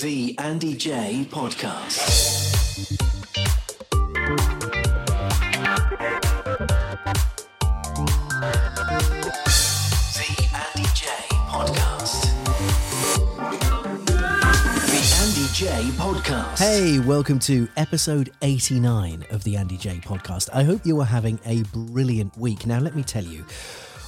The Andy Jaye Podcast. The Andy Jaye Podcast. The Andy Jaye Podcast. Hey, welcome to episode 89 of the Andy Jaye podcast. I hope you are having a brilliant week. Now, let me tell you,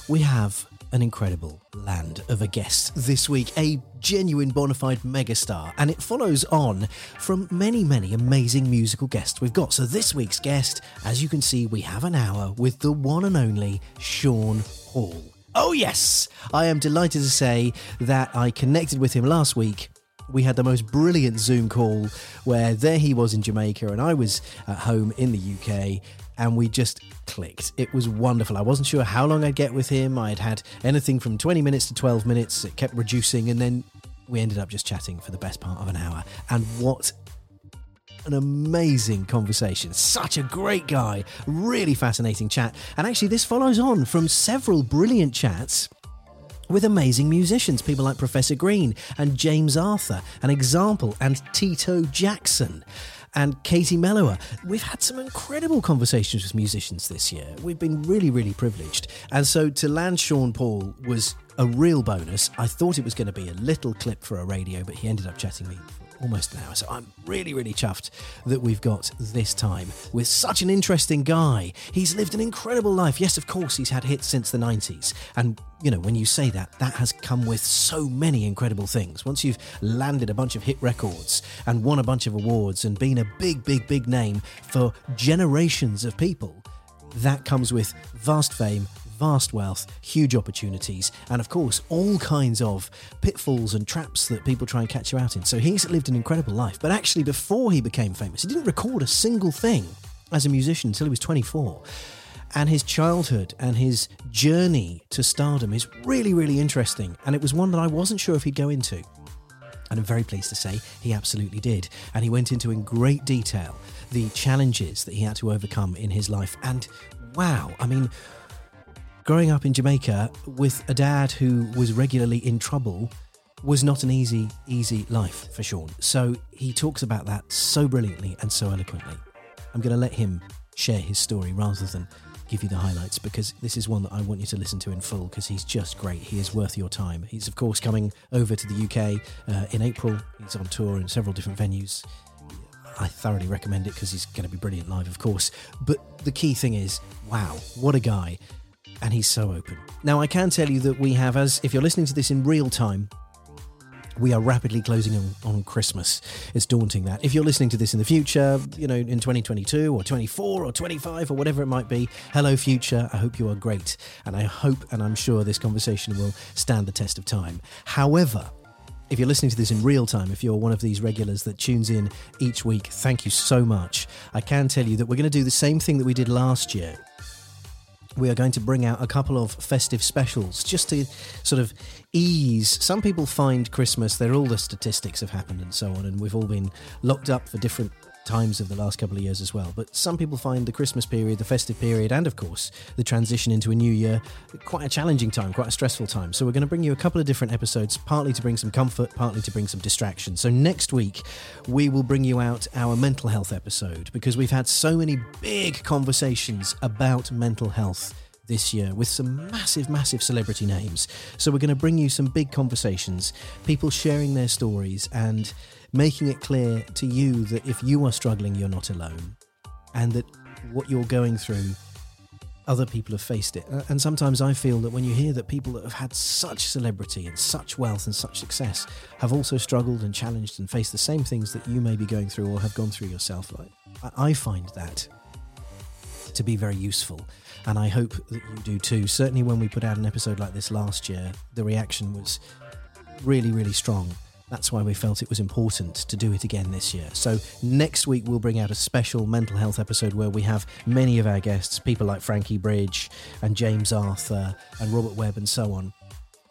we have an incredible land of a guest this week, a genuine bona fide megastar, and it follows on from many, many amazing musical guests we've got. So, this week's guest, as you can see, we have an hour with the one and only Sean Paul. Oh, yes! I am delighted to say that I connected with him last week we had the most brilliant Zoom call where there he was in Jamaica and I was at home in the UK and we just clicked. It was wonderful. I wasn't sure how long I'd get with him. I'd had anything from 20 minutes to 12 minutes. It kept reducing and then we ended up just chatting for the best part of an hour. And what an amazing conversation. Such a great guy. Really fascinating chat. And actually, this follows on from several brilliant chats with amazing musicians, people like Professor Green and James Arthur, an example, and Tito Jackson. And Katie Melua. We've had some incredible conversations with musicians this year. We've been really, really privileged. And so to land Sean Paul was a real bonus. I thought it was going to be a little clip for a radio, but he ended up chatting me almost an hour. So I'm really, really chuffed that we've got this time with such an interesting guy. He's lived an incredible life. Yes, of course, he's had hits since the 90s. And, you know, when you say that, that has come with so many incredible things. Once you've landed a bunch of hit records and won a bunch of awards and been a big, big, big name for generations of people, that comes with vast fame, vast wealth, huge opportunities, and of course, all kinds of pitfalls and traps that people try and catch you out in. So he's lived an incredible life. But actually, before he became famous, he didn't record a single thing as a musician until he was 24. And his childhood and his journey to stardom is really, really interesting. And it was one that I wasn't sure if he'd go into. And I'm very pleased to say he absolutely did. And he went into in great detail the challenges that he had to overcome in his life. And wow, I mean, growing up in Jamaica with a dad who was regularly in trouble was not an easy, easy life for Sean. So he talks about that so brilliantly and so eloquently. I'm going to let him share his story rather than give you the highlights because this is one that I want you to listen to in full because he's just great. He is worth your time. He's, of course, coming over to the UK uh, in April. He's on tour in several different venues. I thoroughly recommend it because he's going to be brilliant live, of course. But the key thing is wow, what a guy. And he's so open. Now, I can tell you that we have, as if you're listening to this in real time, we are rapidly closing on, on Christmas. It's daunting that. If you're listening to this in the future, you know, in 2022 or 24 or 25 or whatever it might be, hello, future. I hope you are great. And I hope and I'm sure this conversation will stand the test of time. However, if you're listening to this in real time, if you're one of these regulars that tunes in each week, thank you so much. I can tell you that we're going to do the same thing that we did last year we are going to bring out a couple of festive specials just to sort of ease. Some people find Christmas, there all the statistics have happened and so on, and we've all been locked up for different times of the last couple of years as well. But some people find the Christmas period, the festive period, and of course the transition into a new year quite a challenging time, quite a stressful time. So we're going to bring you a couple of different episodes, partly to bring some comfort, partly to bring some distraction. So next week we will bring you out our mental health episode because we've had so many big conversations about mental health this year with some massive, massive celebrity names. So, we're going to bring you some big conversations, people sharing their stories and making it clear to you that if you are struggling, you're not alone and that what you're going through. Other people have faced it. And sometimes I feel that when you hear that people that have had such celebrity and such wealth and such success have also struggled and challenged and faced the same things that you may be going through or have gone through yourself, like I find that to be very useful and I hope that you do too. Certainly, when we put out an episode like this last year, the reaction was really, really strong. That's why we felt it was important to do it again this year. So, next week we'll bring out a special mental health episode where we have many of our guests, people like Frankie Bridge and James Arthur and Robert Webb and so on,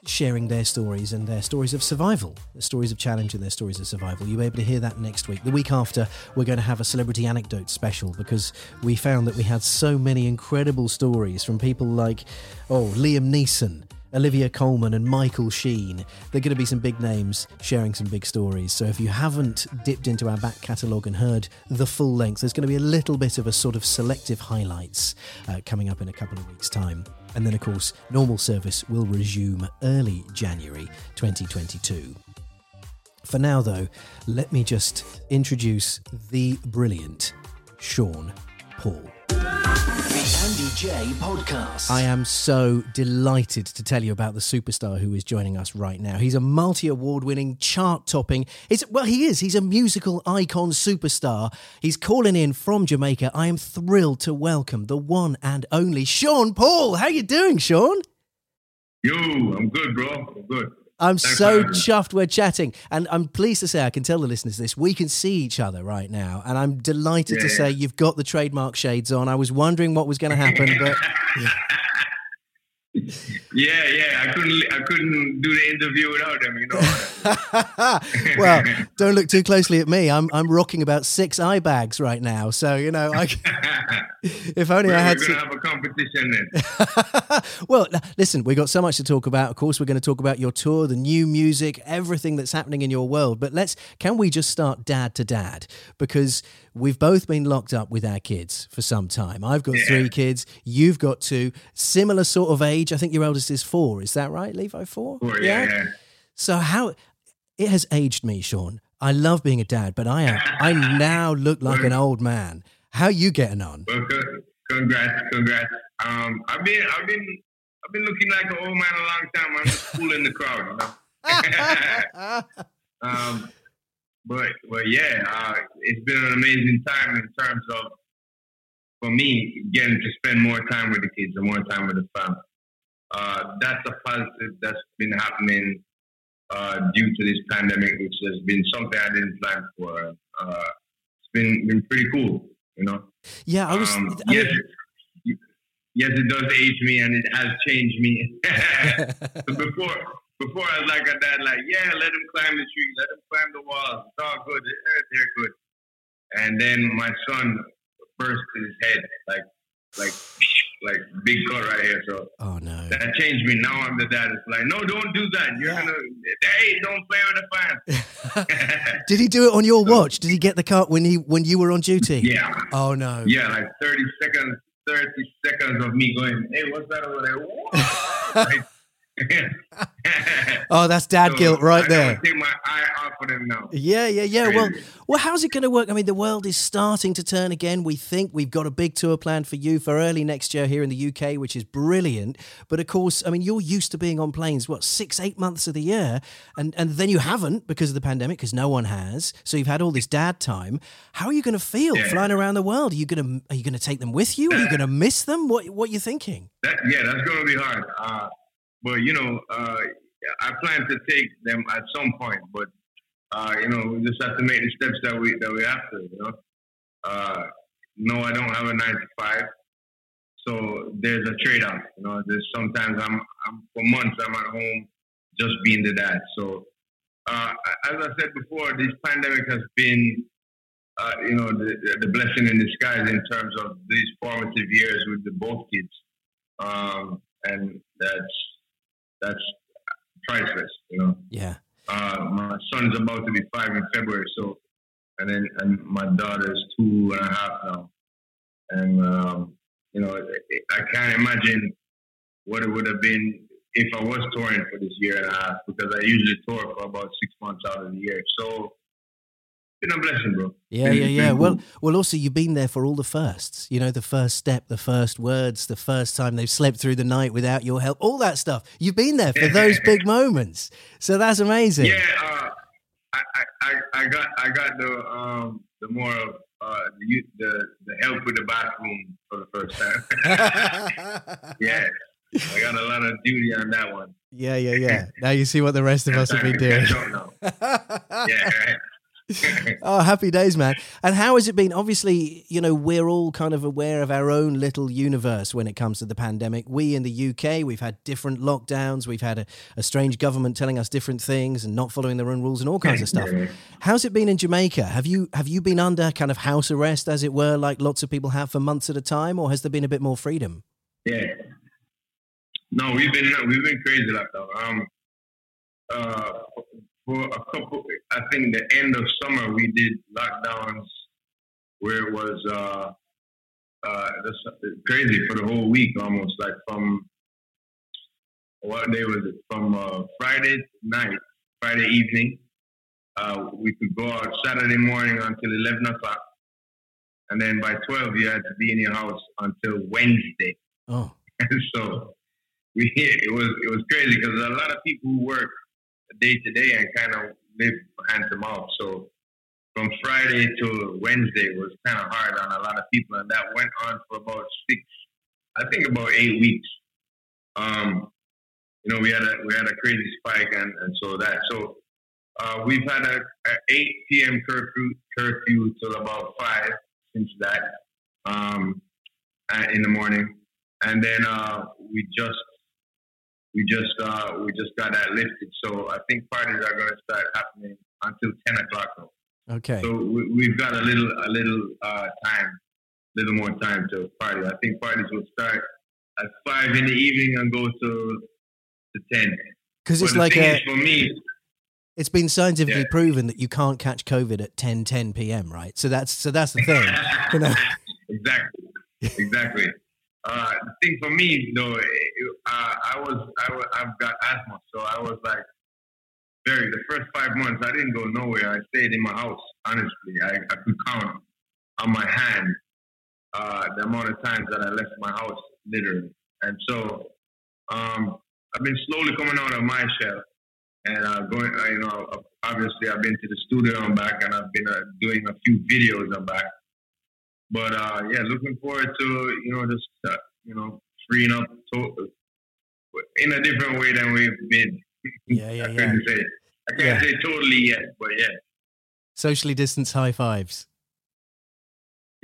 sharing their stories and their stories of survival, their stories of challenge and their stories of survival. You'll be able to hear that next week. The week after, we're going to have a celebrity anecdote special because we found that we had so many incredible stories from people like, oh, Liam Neeson. Olivia Colman and Michael Sheen. They're going to be some big names sharing some big stories. So if you haven't dipped into our back catalogue and heard the full length, there's going to be a little bit of a sort of selective highlights uh, coming up in a couple of weeks' time. And then, of course, normal service will resume early January 2022. For now, though, let me just introduce the brilliant Sean Paul. The Andy Jaye Podcast. I am so delighted to tell you about the superstar who is joining us right now. He's a multi-award winning, chart-topping. He's well, he is. He's a musical icon superstar. He's calling in from Jamaica. I am thrilled to welcome the one and only Sean Paul. How you doing, Sean? Yo, I'm good, bro. I'm good. I'm so for having me. chuffed we're chatting. And I'm pleased to say I can tell the listeners this. We can see each other right now. And I'm delighted to Yeah. say you've got the trademark shades on. I was wondering what was going to happen, but Yeah, yeah. Yeah, I couldn't. I couldn't do the interview without them. You know. well, don't look too closely at me. I'm I'm rocking about six eye bags right now. So, you know, I, if only we're I had we're gonna to. have a competition then. well, listen, we've got so much to talk about. Of course, we're going to talk about your tour, the new music, everything that's happening in your world. But let's, can we just start dad to dad? Because we've both been locked up with our kids for some time. I've got three kids. You've got two. Similar sort of age. I think your eldest is four. Is that right, Levi? Four? Or, yeah, yeah. So how it has aged me, Sean. I love being a dad, but I am I now look like an old man. How are you getting on? Well, co- congrats, congrats. Um, I've been, I've been, I've been looking like an old man a long time. I'm just cool in the crowd, you know. um, but, but yeah, uh, it's been an amazing time in terms of, for me, getting to spend more time with the kids and more time with the family. Uh, that's a positive that's been happening uh, due to this pandemic, which has been something I didn't plan for. Uh, it's been been pretty cool, you know. Yeah, I was. Um, I yes, mean- yes, it does age me, and it has changed me. before, before I was like a dad, like, yeah, let him climb the tree, let him climb the walls. It's all good. They're good. And then my son burst his head, like, like, like big cut right here. So oh no. that changed me. Now I'm the dad. It's like, no, don't do that. You're gonna, hey, don't play with the fans. Did he do it on your watch? Did he get the cut when he when you were on duty? yeah. Oh no. Yeah, like 30 seconds, 30 seconds of me going, hey, what's that over there? Like- Oh, that's dad So, guilt right I there. take my eye off of them now. Yeah, yeah, yeah. Well, well, how's it going to work? I mean, the world is starting to turn again. We think we've got a big tour planned for you for early next year here in the UK, which is brilliant. But of course, I mean, you're used to being on planes what six, eight months of the year, and and then you haven't because of the pandemic, because no one has. So you've had all this dad time. How are you going to feel Yeah. flying around the world? Are you going to are you going to take them with you? Are you going to miss them? What what are you thinking? That, yeah, that's gonna be hard. Uh, but you know, uh, I plan to take them at some point. But uh, you know, we just have to make the steps that we that we have to. You know, uh, no, I don't have a nine to five, so there's a trade off. You know, there's sometimes I'm, I'm for months I'm at home just being the dad. So uh, as I said before, this pandemic has been. Uh, you know the, the blessing in disguise in terms of these formative years with the both kids um, and that's that's priceless. You know, Yeah. uh, my son's about to be five in February, so and then and my daughter's two and a half now, and um, you know, I can't imagine what it would have been if I was touring for this year and a half because I usually tour for about six months out of the year. So, been a blessing, bro. Yeah, Been- yeah, yeah. cool. Well, well. Also, you've been there for all the firsts. You know, the first step, the first words, the first time they've slept through the night without your help, all that stuff. You've been there for those big moments. So that's amazing. Yeah, uh, I, I, I, got I got the um the more of uh the the the help with the bathroom for the first time. yeah, I got a lot of duty on that one. Yeah, yeah, yeah. Now you see what the rest of us have been doing. yeah. oh, happy days, man. And how has it been? Obviously, you know, we're all kind of aware of our own little universe when it comes to the pandemic. We in the UK, we've had different lockdowns, we've had a, a strange government telling us different things and not following their own rules and all kinds of stuff. How's it been in Jamaica? Have you have you been under kind of house arrest, as it were, like lots of people have for months at a time, or has there been a bit more freedom? Yeah. No, we've been we've been crazy like that. Um, uh, for a couple, I think the end of summer we did lockdowns where it was uh, uh, crazy for the whole week almost like from what day was it? From uh, Friday night, Friday evening. Uh, we could go out Saturday morning until eleven o'clock, and then by twelve you had to be in your house until Wednesday. Oh, so we it was it was crazy because a lot of people who work day to day and kind of live hand to mouth. So from Friday to Wednesday was kind of hard on a lot of people, and that went on for about six, I think about eight weeks. Um, you know, we had a we had a crazy spike, and, and so that so uh, we've had a, a, 8 p.m. curfew curfew till about five since that um, in the morning, and then uh, we just we just uh, we just got that lifted. So I think parties are going to start happening until ten o'clock. Now. Okay. So we, have got a little a little uh, time, a little more time to party. I think parties will start at five in the evening and go to to ten. Because it's like a, for me. It's been scientifically yeah. proven that you can't catch COVID at 10, 10 p.m. Right? So that's so that's the thing. you know? Exactly. Exactly. Uh, the thing for me, though, uh, I was I was I've got asthma, so I was like very the first five months I didn't go nowhere. I stayed in my house. Honestly, I, I could count on my hand uh, the amount of times that I left my house, literally. And so um, I've been slowly coming out of my shell and uh, going. You know, obviously I've been to the studio. I'm back, and I've been uh, doing a few videos. I'm back. But uh, yeah, looking forward to you know just uh, you know freeing up to, in a different way than we've been. Yeah, yeah, I yeah. Say, I can't yeah. say totally yet, but yeah. Socially distance high fives.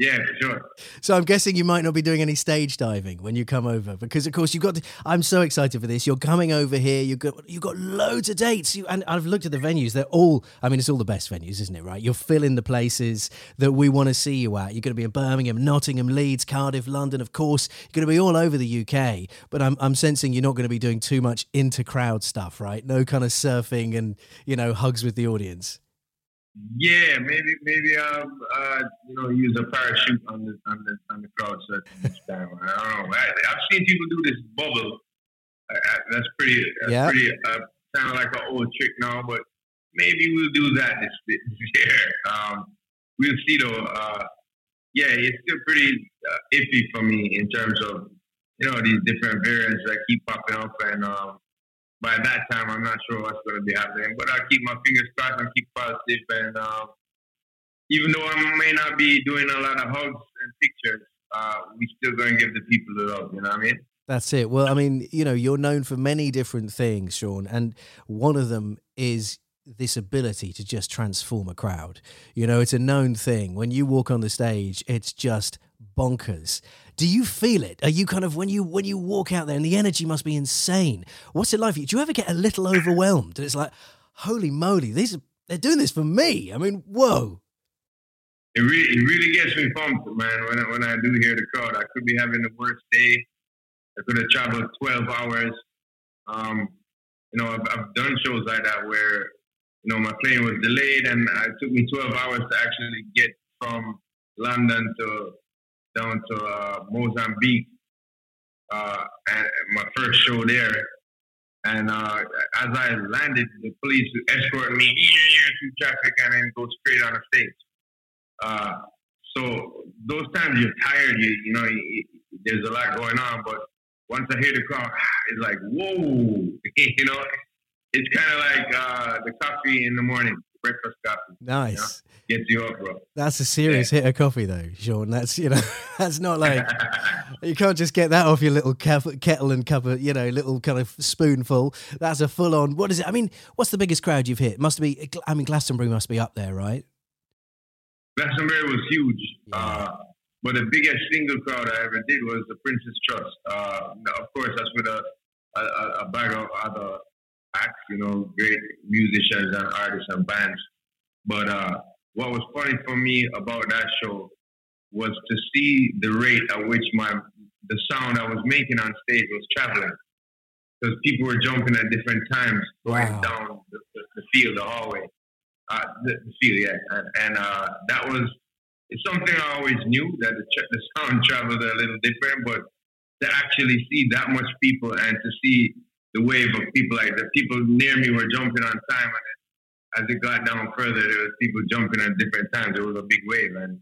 Yeah, for sure. So I'm guessing you might not be doing any stage diving when you come over, because of course you've got. To, I'm so excited for this. You're coming over here. You got you got loads of dates. You, and I've looked at the venues. They're all. I mean, it's all the best venues, isn't it? Right? You're filling the places that we want to see you at. You're going to be in Birmingham, Nottingham, Leeds, Cardiff, London. Of course, you're going to be all over the UK. But I'm I'm sensing you're not going to be doing too much inter crowd stuff, right? No kind of surfing and you know hugs with the audience. Yeah, maybe maybe um uh you know use a parachute on the on the on the crowd surfing this time. I don't know. I, have seen people do this bubble. I, I, that's pretty. That's yeah. pretty uh, kind of like an old trick now, but maybe we'll do that this, this year. Um, we'll see though. Uh, yeah, it's still pretty uh, iffy for me in terms of you know these different variants that keep popping up and um, by that time, I'm not sure what's going to be happening. But I keep my fingers crossed and keep positive. And um, even though I may not be doing a lot of hugs and pictures, uh, we still going to give the people the love. You know what I mean? That's it. Well, I mean, you know, you're known for many different things, Sean, and one of them is this ability to just transform a crowd. You know, it's a known thing. When you walk on the stage, it's just bonkers. Do you feel it? Are you kind of when you when you walk out there and the energy must be insane? What's it like for you? Do you ever get a little overwhelmed? And it's like, holy moly, these are, they're doing this for me. I mean, whoa. It really, it really gets me pumped, man. When I, when I do hear the crowd, I could be having the worst day. I could have traveled 12 hours. Um, you know, I've, I've done shows like that where, you know, my plane was delayed and it took me 12 hours to actually get from London to down to uh, Mozambique, uh, and my first show there. And uh, as I landed, the police escorted me through traffic and then go straight on the stage. Uh, so those times you're tired, you you know, you, there's a lot going on. But once I hear the crowd, it's like whoa, you know. It's kind of like uh, the coffee in the morning, breakfast coffee. Nice. gets you up, bro. That's a serious hit of coffee, though, Sean. That's you know, that's not like you can't just get that off your little kettle and cup of you know, little kind of spoonful. That's a full on. What is it? I mean, what's the biggest crowd you've hit? Must be. I mean, Glastonbury must be up there, right? Glastonbury was huge. Yeah. Uh, but the biggest single crowd I ever did was the Prince's Trust. Uh, of course, that's with a, a, a bag of other acts, you know, great musicians and artists and bands. But uh, what was funny for me about that show was to see the rate at which my the sound I was making on stage was traveling. Because people were jumping at different times going wow. down the, the, the, field, the hallway, uh, the, the, field, yeah. And, and uh, that was it's something I always knew that the, the sound traveled a little different, but to actually see that much people and to see the wave of people like the people near me were jumping on time and as it got down further there was people jumping at different times. It was a big wave and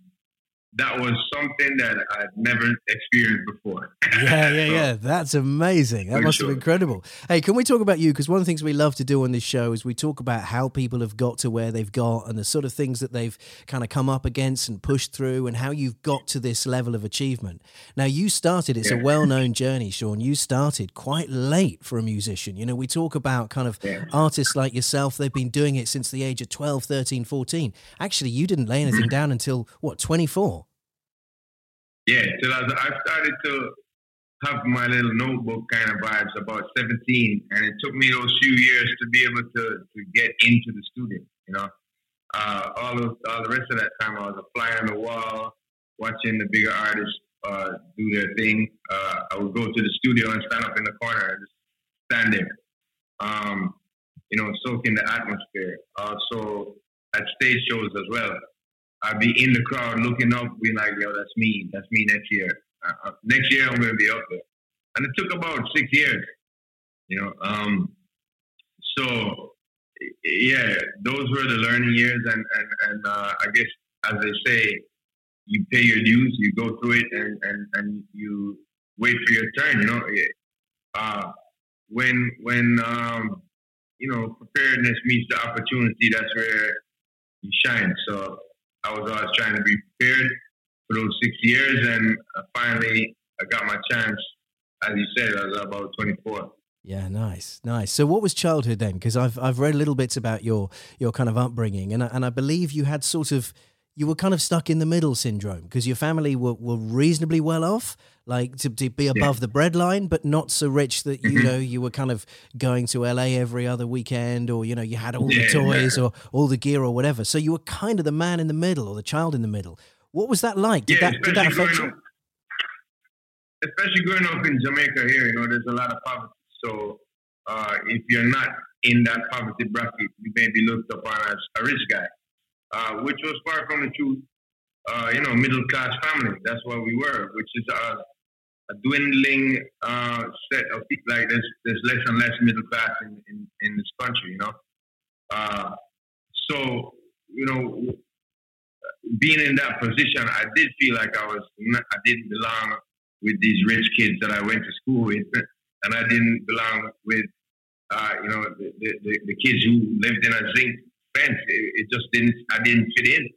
that was something that I'd never experienced before. Yeah, yeah, so, yeah. That's amazing. That must sure. have been incredible. Hey, can we talk about you? Because one of the things we love to do on this show is we talk about how people have got to where they've got and the sort of things that they've kind of come up against and pushed through and how you've got to this level of achievement. Now, you started, it's yeah. a well known journey, Sean. You started quite late for a musician. You know, we talk about kind of yeah. artists like yourself, they've been doing it since the age of 12, 13, 14. Actually, you didn't lay anything down until, what, 24? Yeah, so I started to have my little notebook kind of vibes about 17, and it took me those few years to be able to, to get into the studio. You know, uh, all of all the rest of that time, I was a fly on the wall, watching the bigger artists uh, do their thing. Uh, I would go to the studio and stand up in the corner and just stand there, um, you know, soak in the atmosphere. Also at stage shows as well. I'd be in the crowd looking up, being like, yo, that's me. That's me next year. Uh, uh next year, I'm going to be up there. And it took about six years, you know. Um, so, yeah, those were the learning years. And, and, and uh, I guess, as they say, you pay your dues, you go through it, and, and, and you wait for your turn, you know. Uh, when, when um, you know, preparedness meets the opportunity, that's where you shine. So, I was always trying to be prepared for those six years, and uh, finally I got my chance. As you said, I was about 24. Yeah, nice, nice. So, what was childhood then? Because I've I've read little bits about your your kind of upbringing, and I, and I believe you had sort of you were kind of stuck in the middle syndrome because your family were, were reasonably well off, like to, to be above yeah. the breadline, but not so rich that you mm-hmm. know you were kind of going to LA every other weekend, or you know you had all yeah, the toys yeah. or all the gear or whatever. So you were kind of the man in the middle or the child in the middle. What was that like? Did that did that affect you? Up, especially growing up in Jamaica here, you know, there's a lot of poverty. So uh, if you're not in that poverty bracket, you may be looked upon as a rich guy uh, which was far from the truth. Uh, you know, middle class family. That's what we were, which is a, dwindling uh, set of people. Like there's there's less and less middle class in, in, in this country. You know, uh, so you know, being in that position, I did feel like I was I didn't belong with these rich kids that I went to school with, and I didn't belong with uh, you know the, the, the kids who lived in a zinc fence. It, it, just didn't. I didn't fit in,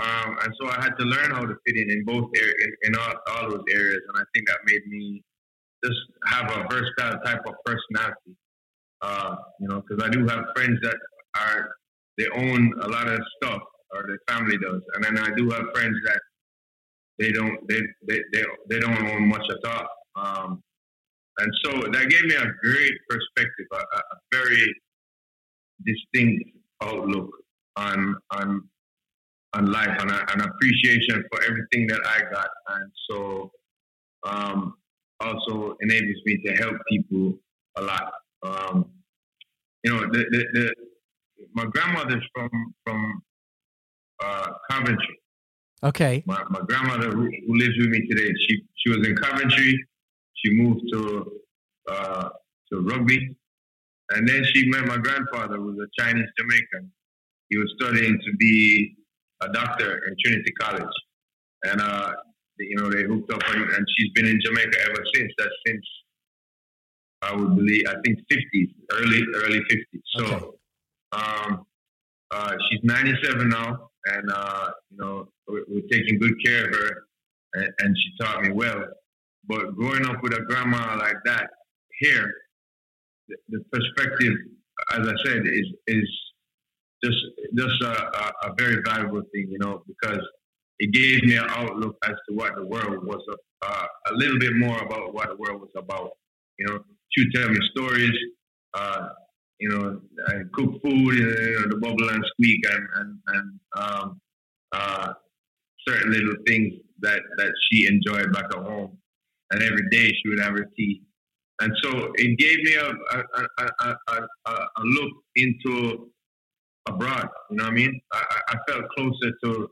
um, and so I had to learn how to fit in in both areas, in, in all, all those areas. And I think that made me just have a versatile type of personality. Uh, you know, because I do have friends that are they own a lot of stuff, or their family does, and then I do have friends that they don't they they they, they don't own much at all. Um, and so that gave me a great perspective, a, a very distinct outlook on on on life and an appreciation for everything that I got, and so um, also enables me to help people a lot. Um, you know, the, the, the, my grandmother's from from uh, Coventry. Okay. My, my grandmother who, who, lives with me today, she she was in Coventry. She moved to uh, to Rugby, and then she met my grandfather, who was a Chinese Jamaican. He was studying to be a doctor in Trinity College. And, uh, you know, they hooked up, and, and she's been in Jamaica ever since. That's since, I would believe, I think 50s, early, early 50s. So, okay. um, uh, she's 97 now. and uh, you know we're, we're taking good care of her, and, and she taught me well. But growing up with a grandma like that here, the, the perspective, as I said, is is just just a, a, very valuable thing, you know, because it gave me an outlook as to what the world was, uh, a little bit more about what the world was about. You know, she would tell me stories, uh, you know, I cook food, you know, the bubble and squeak, and and, and um, uh, certain little things that that she enjoyed back at home. And every day she would have her tea, and so it gave me a a, a, a, a look into abroad. You know what I mean? I, I felt closer to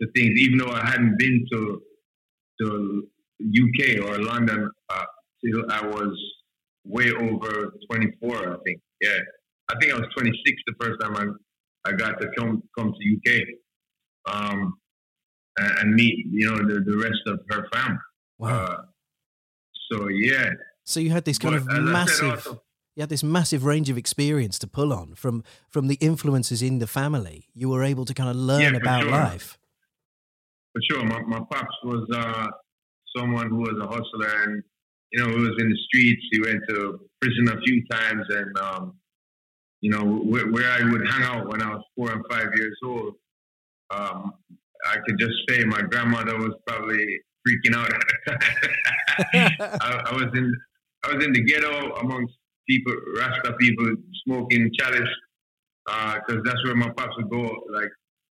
to things, even though I hadn't been to to UK or London uh, till I was way over 24. I think. Yeah, I think I was 26 the first time I I got to come come to UK um, and, and meet you know the, the rest of her family. Wow. Uh, so yeah. So you had this kind but, of massive. Also, you had this massive range of experience to pull on from from the influences in the family. You were able to kind of learn yeah, about sure. life. For sure, my, my pops was uh, someone who was a hustler, and you know, he was in the streets. He went to prison a few times, and um, you know, where, where, I would hang out when I was four and five years old. Um, I could just say my grandmother was probably freaking out at the time. I, I was in I was in the ghetto amongst people, Rasta people smoking chalice, because uh, that's where my pops would go, like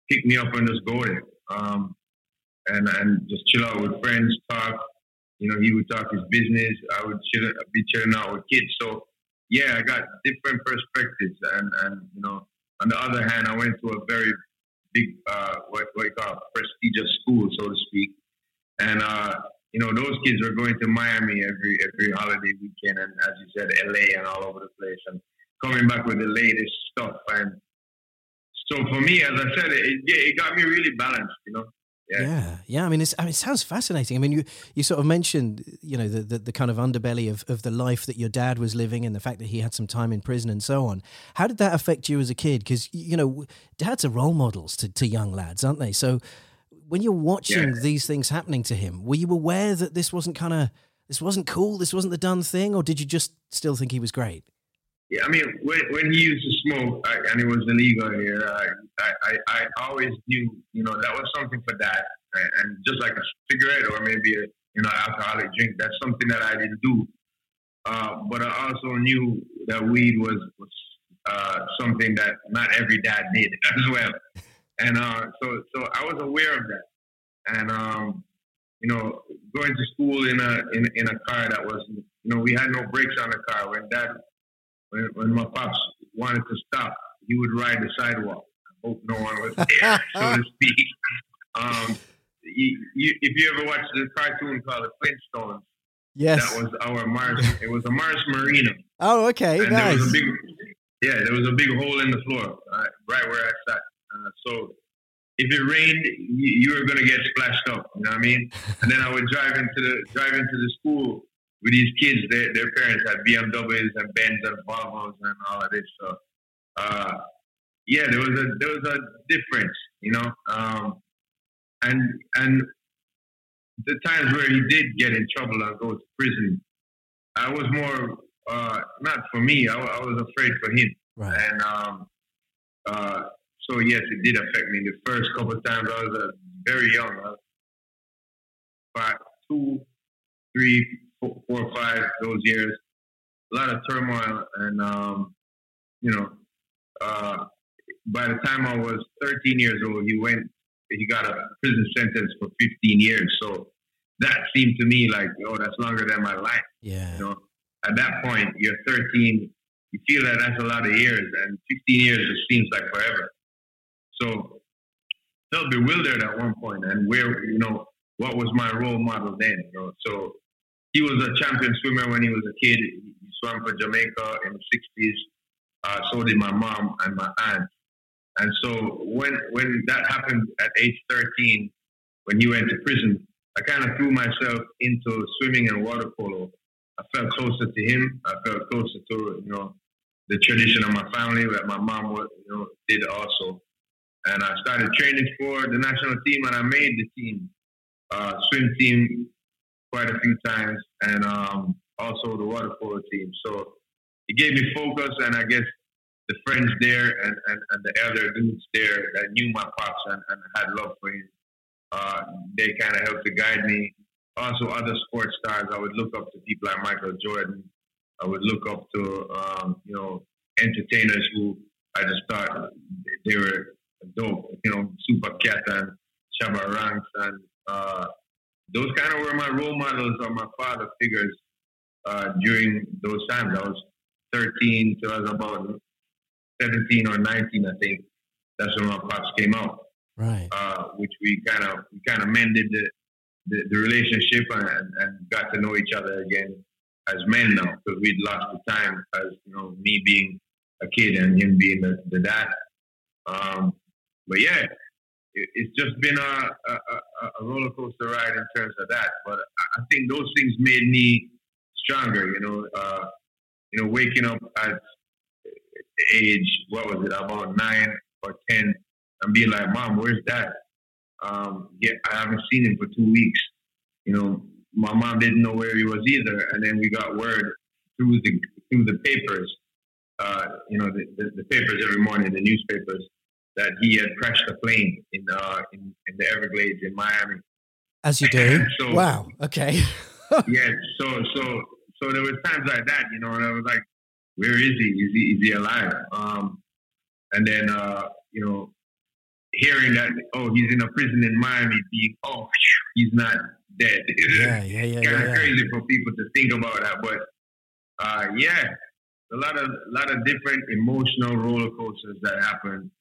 pick me up and just go there, um, and and just chill out with friends, talk. You know, he would talk his business. I would chill, be chilling out with kids. So yeah, I got different perspectives, and and you know, on the other hand, I went to a very big uh, what what you call prestigious school, so to speak, and uh, you know, those kids were going to Miami every every holiday weekend, and as you said, LA and all over the place, and coming back with the latest stuff. And so for me, as I said, it, it got me really balanced, you know. Yeah. yeah, yeah. I mean, I mean, it sounds fascinating. I mean, you you sort of mentioned, you know, the, the, the kind of underbelly of, of the life that your dad was living, and the fact that he had some time in prison and so on. How did that affect you as a kid? Because you know, dads are role models to, to young lads, aren't they? So when you're watching yeah. these things happening to him, were you aware that this wasn't kind of this wasn't cool, this wasn't the done thing, or did you just still think he was great? Yeah, I mean, when, when he used to smoke I, and it was illegal here, I, I, I always knew, you know, that was something for dad. And just like a cigarette or maybe a, you know, alcoholic drink, that's something that I didn't do. Uh, but I also knew that weed was, was uh, something that not every dad did as well. And uh, so, so I was aware of that. And um, you know, going to school in a in, in a car that was, you know, we had no brakes on the car. When dad, when, when my pops wanted to stop, he would ride the sidewalk. I hope no one was there, so to speak. Um, you, you, if you ever watched the cartoon called The Flintstones, yes, that was our Morris. it was a Morris Marina. Oh, okay, and nice. There was a big, yeah, there was a big hole in the floor, right, right where I sat. Uh, so if it rained, you, you were gonna get splashed up. You know what I mean? And then I would drive into the drive into the school with these kids. Their their parents had BMWs and Benz and Volvos and all of this. So, uh, yeah, there was a there was a difference, you know. Um, and and the times where he did get in trouble and go to prison, I was more uh, not for me. I, I was afraid for him. Right. And um, uh, so yes, it did affect me. The first couple of times I was uh, very young, I was five, two, three, four, four, five those years. A lot of turmoil, and um, you know, uh, by the time I was 13 years old, he went. He got a prison sentence for 15 years. So that seemed to me like, oh, that's longer than my life. Yeah. You know, at that point, you're 13. You feel that that's a lot of years, and 15 years just seems like forever. So felt bewildered at one point, and where you know what was my role model then. You know, so he was a champion swimmer when he was a kid. He swam for Jamaica in the '60s. Uh, so did my mom and my aunt. And so when when that happened at age 13, when he went to prison, I kind of threw myself into swimming and water polo. I felt closer to him. I felt closer to you know the tradition of my family that my mom was, you know did also. And I started training for the national team, and I made the team, uh, swim team, quite a few times, and um, also the water polo team. So it gave me focus, and I guess the friends there and, and, and the elder dudes there that knew my pops and, and had love for him, uh, they kind of helped to guide me. Also, other sports stars, I would look up to people like Michael Jordan. I would look up to, um, you know, entertainers who I just thought they were dope. You know, Super Cat and Shabba Ranks and uh, those kind of were my role models or my father figures uh, during those times. I was 13 till I was about 17 or 19, I think. That's when my pops came out. Right. Uh, which we kind of we kind of mended the, the, the relationship and, and, got to know each other again as men now because we'd lost the time as you know me being a kid and him being the, the dad. Um, but yeah, it, it's just been a, a, a, roller coaster ride in terms of that. But I think those things made me stronger. You know, uh, you know, waking up at age what was it about nine or ten and being like, "Mom, where's Dad?" Um, yeah, I haven't seen him for two weeks. You know, my mom didn't know where he was either, and then we got word through the through the papers. Uh, you know, the, the, the papers every morning, the newspapers that he had crashed a plane in uh, in, in the Everglades in Miami. As you do. so, wow. Okay. yeah. So so so there was times like that, you know, and I was like, where is he? Is he is he alive? Um, and then uh, you know, hearing that oh he's in a prison in Miami, being oh he's not dead. Yeah, yeah, yeah. kind of yeah, crazy for people to think about that, but uh, yeah, a lot of a lot of different emotional roller coasters that happen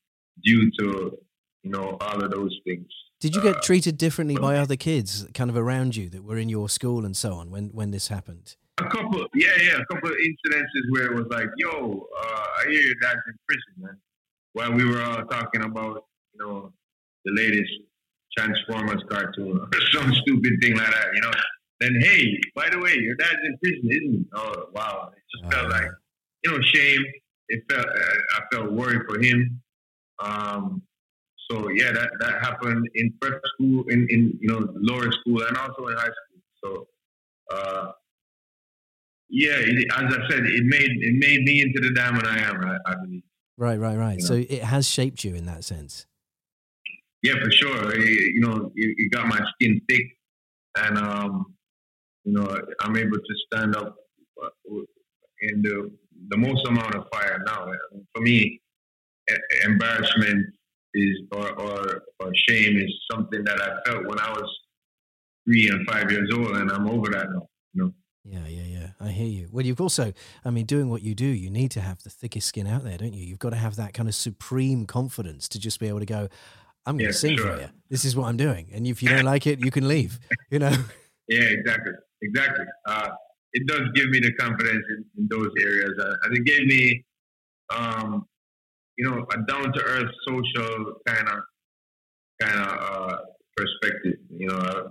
due to you know all of those things. Did you get uh, treated differently by other kids, kind of around you, that were in your school and so on when when this happened? A couple, yeah, yeah, a couple of incidences where it was like, "Yo, uh, I hear your dad's in prison, man." While we were all talking about, you know, the latest Transformers cartoon or some stupid thing like that, you know. Then, hey, by the way, your dad's in prison, isn't he? Oh, wow! It just felt like, you know, shame. It felt I felt worried for him. Um, so yeah, that, that happened in prep school, in, in you know lower school, and also in high school. So uh, yeah, it, as I said, it made it made me into the diamond I am. I, I believe. Right, right, right. You so know? it has shaped you in that sense. Yeah, for sure. It, you know, it, it, got my skin thick, and um, you know, I'm able to stand up uh, in the the most amount of fire now. For me, embarrassment is or, or, or shame is something that I felt when I was three and five years old, and I'm over that now. You know. Yeah, yeah, yeah. I hear you. Well, you've also, I mean, doing what you do, you need to have the thickest skin out there, don't you? You've got to have that kind of supreme confidence to just be able to go, I'm going to yeah, sing sure. for you. This is what I'm doing. And if you don't like it, you can leave, you know? Yeah, exactly. Exactly. Uh, it does give me the confidence in, in those areas. Uh, and it gave me um, you know, a down to earth social kind of kind of uh, perspective. You know,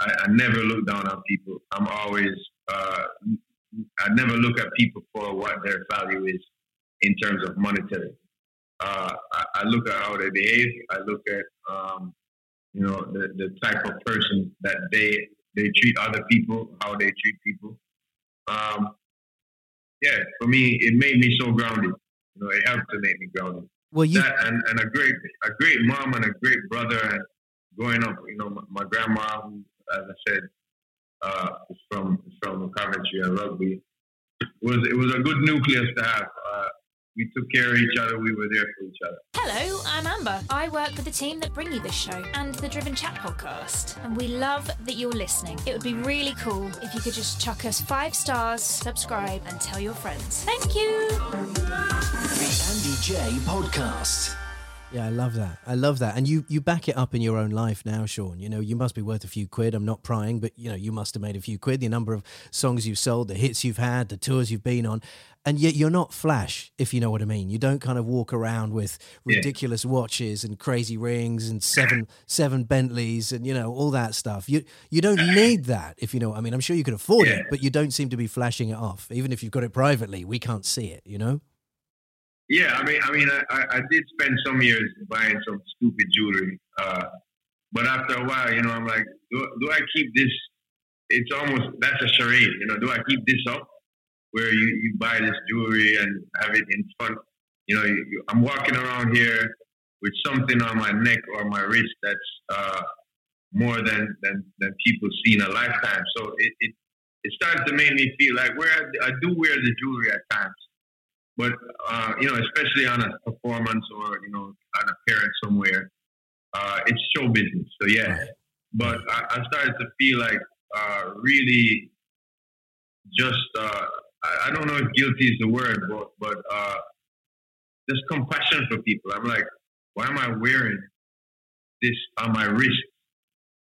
I, I, never look down on people. I'm always uh, I never look at people for what their value is in terms of monetary. Uh, I, I, look at how they behave. I look at um, you know the, the type of person that they they treat other people, how they treat people. Um, yeah, for me, it made me so grounded. You know, it helped to make me grounded. Well, you that, and, and a great a great mom and a great brother, and growing up, you know, my, my grandma, who, as I said, uh, is from from Coventry and Rugby, it was it was a good nucleus to have. Uh, we took care of each other. We were there for each other. Hello, I'm Amber. I work with the team that bring you this show and the Driven Chat podcast. And we love that you're listening. It would be really cool if you could just chuck us five stars, subscribe, and tell your friends. Thank you. The Andy Jaye podcast. Yeah, I love that. I love that. And you you back it up in your own life now, Sean. You know, you must be worth a few quid. I'm not prying, but you know, you must have made a few quid. The number of songs you've sold, the hits you've had, the tours you've been on. And yet you're not flash, if you know what I mean. You don't kind of walk around with ridiculous yeah. watches and crazy rings and seven seven Bentleys and you know, all that stuff. You you don't need that, if you know I mean. I'm sure you can afford yeah. it, but you don't seem to be flashing it off. Even if you've got it privately, we can't see it, you know? Yeah, I mean, I mean, I, I did spend some years buying some stupid jewelry, uh, but after a while, you know, I'm like, do, do I keep this? It's almost that's a charade, you know. Do I keep this up, where you, you buy this jewelry and have it in front? You know, you, I'm walking around here with something on my neck or my wrist that's uh, more than, than than people see in a lifetime. So it, it it starts to make me feel like where I, I do wear the jewelry at times, but uh, you know, especially on a performance or you know, an appearance somewhere, uh, it's show business. So yeah, but I, I started to feel like uh, really just uh, I, I, don't know if guilty is the word, but but uh, just compassion for people. I'm like, why am I wearing this on my wrist?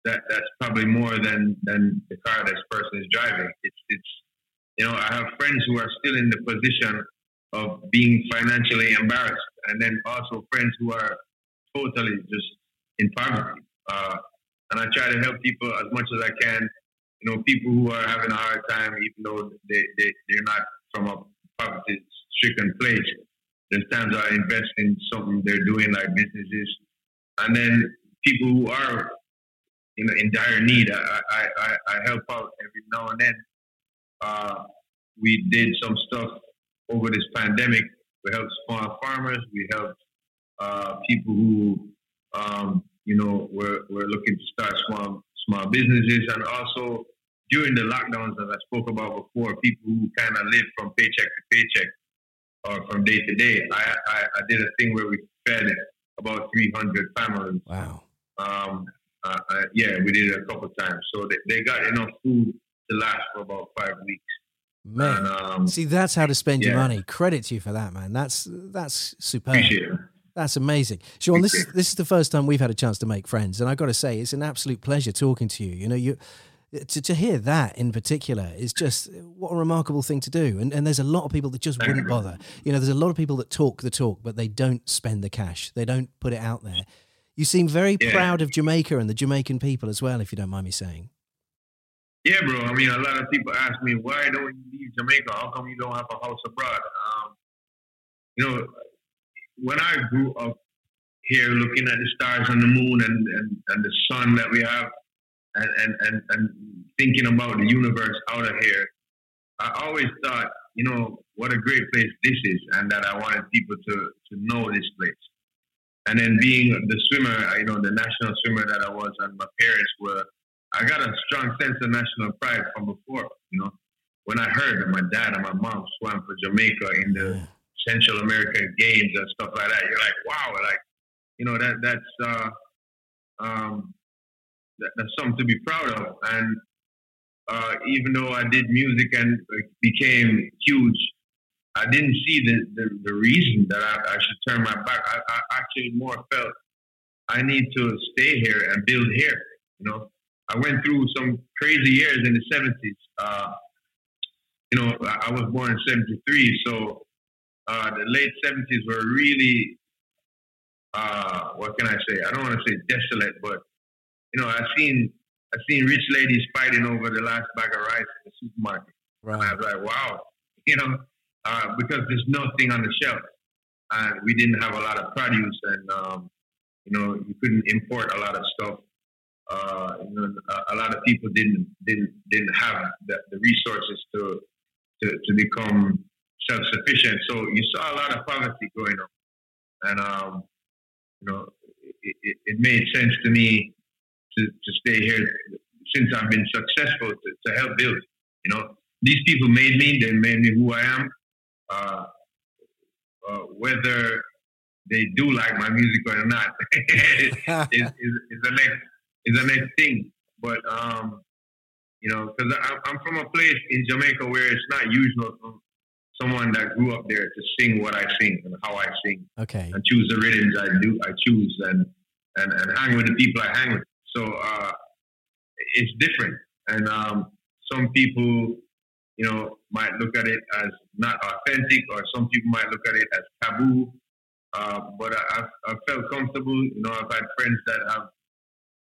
That that's probably more than than the car this person is driving. It's it's you know I have friends who are still in the position of being financially embarrassed, and then also friends who are totally just in poverty. Uh, and I try to help people as much as I can. You know, people who are having a hard time, even though they, they, they're not from a poverty stricken place. There's times I invest in something they're doing, like businesses. And then people who are you know, in dire need, I, I, I, I help out every now and then. Uh, we did some stuff over this pandemic. We helped small farmers. We helped uh, people who, um, you know, were, were looking to start small small businesses, and also during the lockdowns, as I spoke about before, people who kind of live from paycheck to paycheck or from day to day. I, I, I did a thing where we fed about 300 families. Wow. Um, uh, uh, yeah, we did it a couple times. So they, they got enough food to last for about five weeks. Man, And, um, see, that's how to spend your money. Credit to you for that, man. That's that's superb. That's amazing, Sean. This is this is the first time we've had a chance to make friends, and I got to say, it's an absolute pleasure talking to you. You know, you to, to hear that in particular is just what a remarkable thing to do. And and there's a lot of people that just wouldn't bother. You know, there's a lot of people that talk the talk, but they don't spend the cash. They don't put it out there. You seem very Yeah. proud of Jamaica and the Jamaican people as well, if you don't mind me saying. Yeah, bro. I mean, a lot of people ask me, why don't you leave Jamaica? How come you don't have a house abroad? Um, you know, when I grew up here looking at the stars and the moon and, and, and the sun that we have and, and, and, and thinking about the universe out of here, I always thought, you know, what a great place this is and that I wanted people to, to know this place. And then being the swimmer, you know, the national swimmer that I was and my parents were, I got a strong sense of national pride from before, you know. When I heard that my dad and my mom swam for Jamaica in the Central American Games and stuff like that, you're like, wow, like, you know, that that's uh, um, that, that's something to be proud of. And uh, even though I did music and became huge, I didn't see the, the, the reason that I, I should turn my back. I, I actually more felt I need to stay here and build here. You know, I went through some crazy years in the seventies. Uh, you know, I I was born in '73, so uh, the late '70s were really, uh, what can I say? I don't want to say desolate, but you know, I've seen I've seen rich ladies fighting over the last bag of rice in the supermarket. And I was like, wow, you know, uh, because there's nothing on the shelf, and we didn't have a lot of produce, and um, you know, you couldn't import a lot of stuff. Uh, you know, a, a lot of people didn't didn't didn't have the, the resources to, to to become self sufficient. So you saw a lot of poverty going on, and um, you know, it, it, made sense to me to, to stay here since I've been successful to, to help build. You know, these people made me. They made me who I am. Uh, uh, whether they do like my music or not is, is, is the next is the next thing. But um, you know, because I'm from a place in Jamaica where it's not usual for someone that grew up there to sing what I sing and how I sing Okay. and choose the rhythms I do I choose and and, and hang with the people I hang with. So uh, it's different, and um, some people, you know, might look at it as not authentic, or some people might look at it as taboo. Uh, but I, I've, I've felt comfortable. You know, I've had friends that have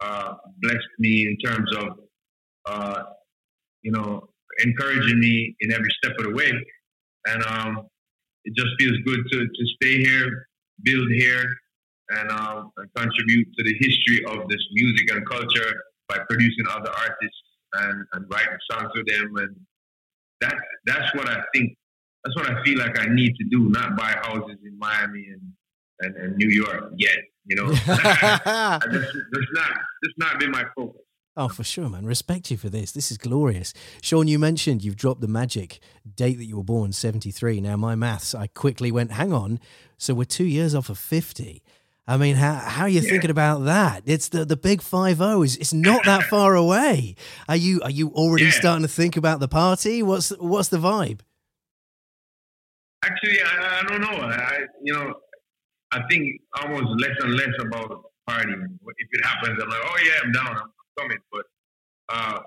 uh, blessed me in terms of, uh, you know, encouraging me in every step of the way. And um, it just feels good to, to stay here, build here, and, um, and contribute to the history of this music and culture by producing other artists and, and writing songs with them. And that, that's what I think, that's what I feel like I need to do, not buy houses in Miami and, and, and New York yet. You know, I just, that's not, that's not been my focus. Oh, for sure, man. Respect you for this. This is glorious. Sean, you mentioned you've dropped the magic date that you were born, 73. Now, my maths, I quickly went, hang on. So we're two years off of 50. I mean, how, how are you Yeah. thinking about that? It's the, the big five oh O's. It's not that far away. Are you are you already Yeah. starting to think about the party? What's what's the vibe? Actually, I, I don't know. I, you know, I think almost less and less about partying. If it happens, I'm like, oh yeah, I'm down, I'm coming. But uh,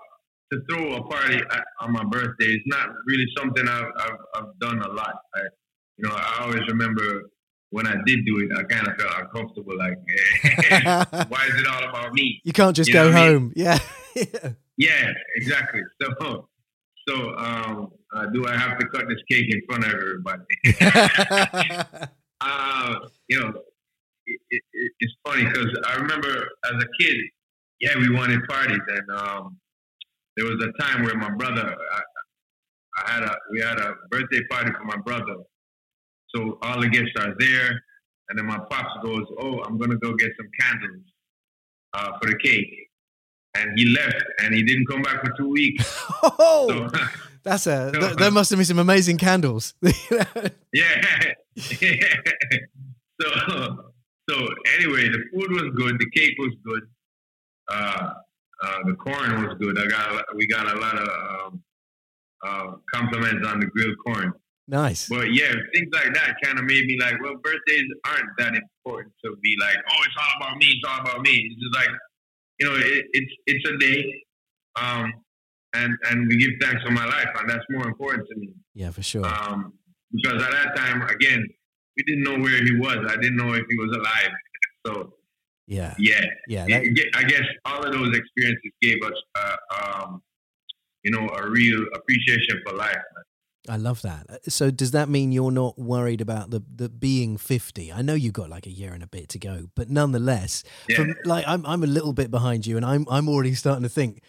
to throw a party at, on my birthday is not really something I've, I've, I've done a lot. I, you know, I always remember when I did do it, I kind of felt uncomfortable. Like, why is it all about me? You can't just You go I mean? home. Yeah. Yeah, exactly. So, so um, uh, do I have to cut this cake in front of everybody? uh, you know, it, it, it- it's funny because I remember as a kid, yeah, we wanted parties, and um, there was a time where my brother, I, I had a, we had a birthday party for my brother, so all the guests are there, and then my pops goes, "Oh, I'm gonna go get some candles uh, for the cake," and he left, and he didn't come back for two weeks. oh, So, that's a. Th- there must have been some amazing candles. Yeah. yeah. so so anyway, the food was good, the cake was good, uh, uh, the corn was good. I got we got a lot of um, uh, compliments on the grilled corn. nice. But yeah, things like that kind of made me like, well, birthdays aren't that important to be like, oh, it's all about me, it's all about me. It's just like, you know, it, it's it's a day, um, and and we give thanks for my life, and that's more important to me. Yeah, for sure. Um, because at that time, again, we didn't know where he was. I didn't know if he was alive. So Yeah. yeah, Yeah. I that- I guess all of those experiences gave us, uh, um, you know, a real appreciation for life. I love that. Uh, So does that mean you're not worried about the, the being 50? I know you've got like a year and a bit to go, but nonetheless, Yeah. from like I'm I'm a little bit behind you and I'm I'm already starting to think,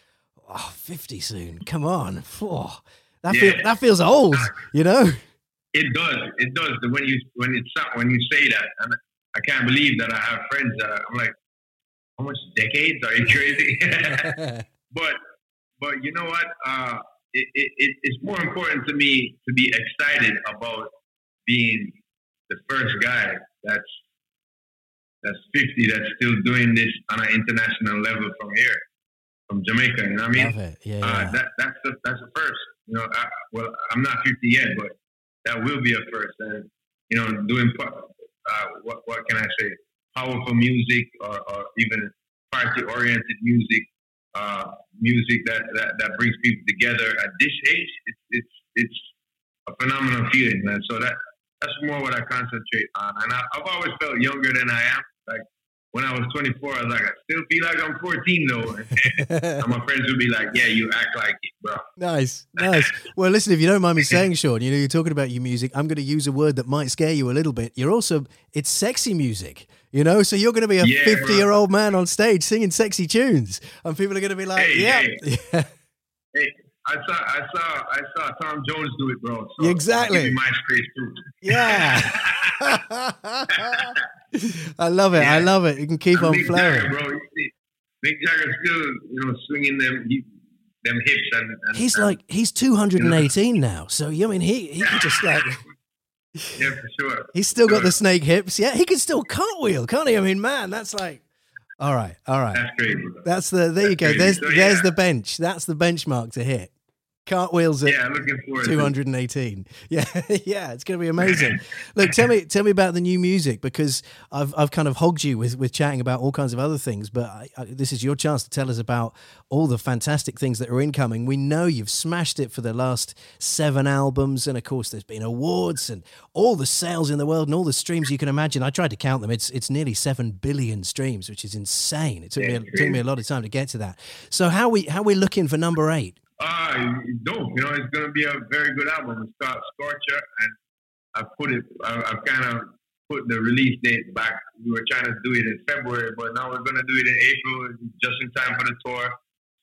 oh, 50 soon. Come on. Oh, that Yeah. feel, that feels old, you know? It does. It does. When you when it's when you say that, and I can't believe that I have friends that are, I'm like, how much decades? Are you crazy? but but you know what? Uh, it, it, it, it's more important to me to be excited about being the first guy that's that's 50 that's still doing this on an international level from here, from Jamaica. You know what I mean? Love it. Yeah, Uh, yeah. that, that's the that's the first. You know, I, well, I'm not 50 yet, but that will be a first. And you know, doing uh, what what can I say? Powerful music, or, or even party-oriented music, uh, music that, that that brings people together at this age. It's it's it's a phenomenal feeling, man. So that that's more what I concentrate on. And I, I've always felt younger than I am. Like when I was 24, I was like, I still feel like I'm 14 though. and my friends would be like, Yeah, you act like it, bro. Nice, nice. Well, listen, if you don't mind me saying, Sean, you know, you're talking about your music. I'm going to use a word that might scare you a little bit. You're also, it's sexy music, you know? So you're going to be a Yeah, 50 bro. year old man on stage singing sexy tunes. And people are going to be like, Hey, yeah. hey. yeah. I saw I saw I saw Tom Jones do it, bro. Yeah, exactly. Give me my space too. Yeah. I love it. I love it. You can keep And on Mick flowing. Jagger, bro. You Mick Jagger still, you know, swinging them he, them hips and, and He's and- like, he's 218 now. So, I mean, he, he can just like, yeah, for sure. he's still got the snake hips. Yeah. He can still cartwheel, can't he? I mean, man, that's like, all right. All right. That's crazy. That's the there you go. crazy. There's So, there's yeah. the bench. That's the benchmark to hit. Cartwheels at yeah, looking forward. 218. Yeah, yeah, it's going to be amazing. Look, tell me tell me about the new music because I've I've kind of hogged you with with chatting about all kinds of other things, but I, I, this is your chance to tell us about all the fantastic things that are incoming. We know you've smashed it for the last seven albums, and of course, there's been awards and all the sales in the world and all the streams you can imagine. I tried to count them. It's it's nearly seven billion streams, which is insane. It took me Yeah, it took me a lot of time to get to that. So how we how we looking for number eight? Ah, dope. You know, it's gonna be a very good album. It's called Scorcher, and I put it. I, I've kind of put the release date back. We were trying to do it in February, but now we're going to do it in April, just in time for the tour.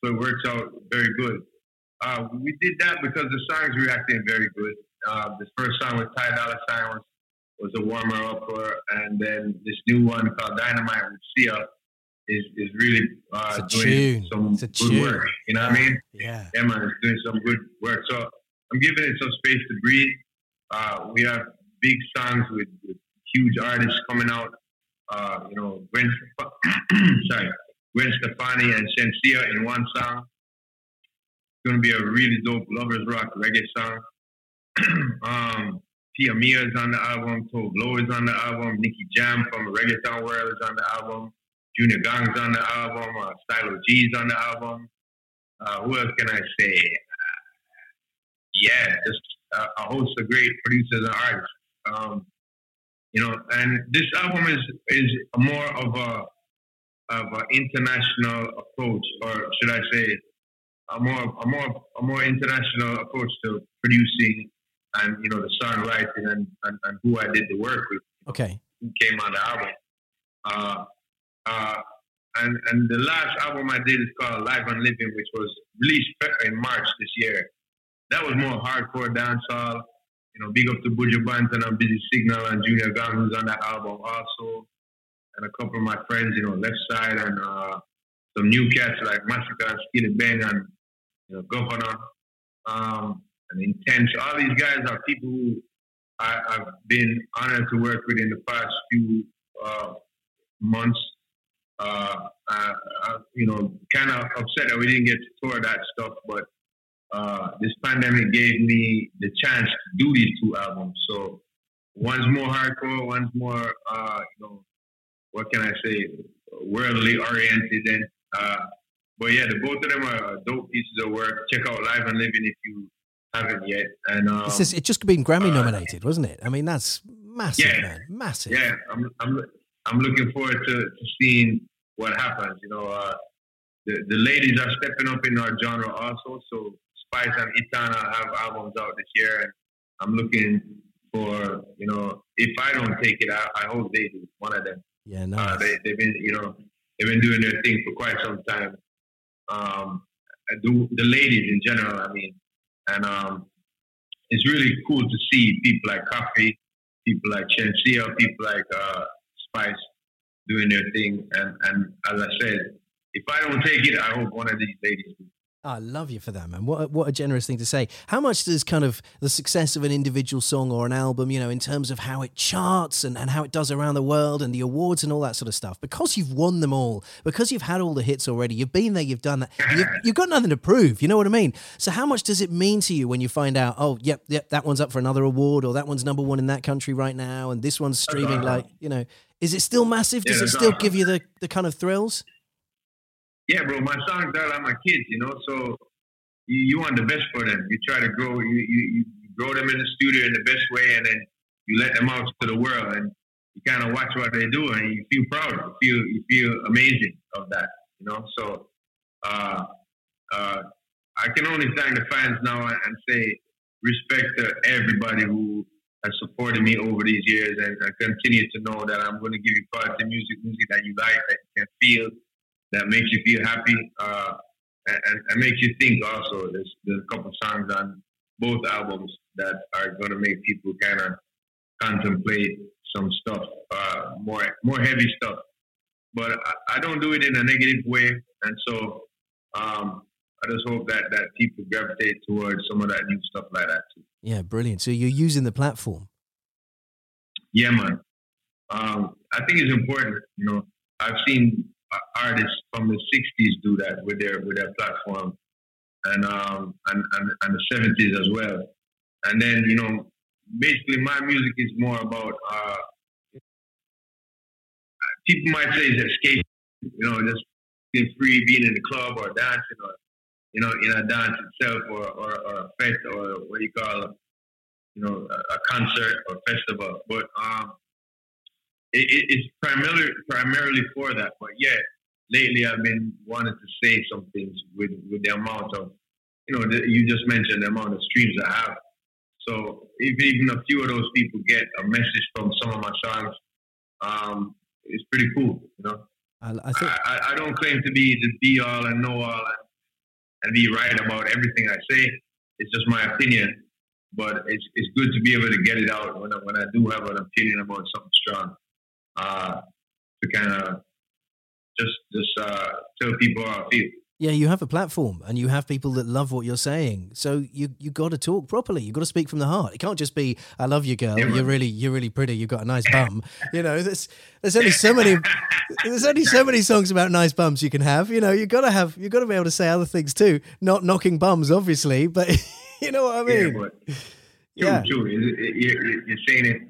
So it works out very good. Uh, we did that because the songs reacting very good. Uh, this first song with Ty Dolla Sign was, was a warmer up, for, and then this new one called Dynamite with Sia is, is really uh, doing tune. some good tune. work. You know what I mean? Yeah. Yeah, man, it's doing some good work. So I'm giving it some space to breathe. Uh, we have big songs with, with huge artists coming out. Uh, you know, Gwen, sorry, Gwen Stefani and Shenseea in one song. It's gonna be a really dope lovers rock reggae song. um, Tia Mia is on the album. Tove Lo is on the album. Nicky Jam from Reggaeton World is on the album. Junior Gong's on the album. Uh, Stylo G's on the album. Uh, who else can I say? Uh, yeah, just a, a host of great producers and artists. Um, you know, and this album is is more of a of an international approach, or should I say, a more a more a more international approach to producing and you know the songwriting and, and, and who I did the work with Okay. who came on the album. Uh, uh, and and the last album I did is called Live and Living, which was released in March this year. That was more hardcore dancehall. You know, big up to Buju Banton and Busy Signal and Junior Gong who's on that album also, and a couple of my friends, you know, Left Side and uh, some new cats like Masicka and Skillibeng and you know Govana um, and Intence. All these guys are people who I, I've been honored to work with in the past few uh, months. Uh, uh, uh, you know, kind of upset that we didn't get to tour that stuff, but uh, this pandemic gave me the chance to do these two albums. So one's more hardcore, one's more, uh, you know, what can I say, worldly oriented. And uh, but yeah, the both of them are dope pieces of work. Check out Live and Living if you haven't yet. And um, This is, it just been Grammy nominated, wasn't it? I mean, that's massive, Yeah. man. Massive. yeah, I'm I'm I'm looking forward to, to seeing what happens. You know, uh, the the ladies are stepping up in our genre also. So Spice and Etana have albums out this year, and I'm looking for you know if I don't take it, I, I hope they do. One of them. Yeah, Uh, they they've been you know they've been doing their thing for quite some time. Um, the the ladies in general, I mean, and um, it's really cool to see people like Koffee, people like Shenseea, people like uh, Spice doing their thing. And, and as I said, if I don't take it, I hope one of these ladies do. I love you for that, man. What a, what a generous thing to say. How much does kind of the success of an individual song or an album, you know, in terms of how it charts and, and how it does around the world and the awards and all that sort of stuff, because you've won them all, because you've had all the hits already, you've been there, you've done that, you've, you've got nothing to prove. You know what I mean? So, how much does it mean to you when you find out, oh, yep, yep, that one's up for another award or that one's number one in that country right now and this one's streaming like, you know, is it still massive? Yeah, Does it still give you the, the kind of thrills? Yeah, bro, my songs are like my kids, you know. So you, you want the best for them. You try to grow, you, you, you grow them in the studio in the best way, and then you let them out to the world, and you kind of watch what they do, and you feel proud. You feel you feel amazing of that, you know. So uh, uh, I can only thank the fans now and say respect to everybody who has supported me over these years, and, I continue to know that I'm going to give you quality music, music that you like, that you can feel that makes you feel happy uh, and, and, and makes you think also. There's, there's a couple of songs on both albums that are going to make people kind of contemplate some stuff, uh, more more heavy stuff. But I, I don't do it in a negative way, and so um, I just hope that, that people gravitate towards some of that new stuff like that too. Yeah, brilliant. So, you're using the platform. Yeah, man. Um, I think it's important. You know, I've seen artists from the '60s do that with their with their platform, and um, and, and and the '70s as well. And then you know, basically, my music is more about. Uh, people might say it's escape. You know, just being free, being in the club or dancing, or you know, in a dance itself, or or, or a fest, or what do you call it? you know, a, a concert or festival. But um, it, it, it's primarily primarily for that. But yeah, lately I've been wanting to say some things with with the amount of, you know, the, you just mentioned the amount of streams I have. So if even a few of those people get a message from some of my songs, um, it's pretty cool, you know. I, I think I, I don't claim to be the be all and know all and, and be right about everything I say. It's just my opinion, but it's it's good to be able to get it out when I, when I do have an opinion about something strong. Uh, to kind of just just uh, tell people how I feel. Yeah, you have a platform and you have people that love what you're saying. So you you got to talk properly. You got to speak from the heart. It can't just be "I love you, girl. You're really you're really pretty. You've got a nice bum." you know, there's there's only so many there's only so many songs about nice bums you can have. You know, you got to have you got to be able to say other things too. Not knocking bums, obviously, but you know what I mean. true, Yeah. true. You're, saying it,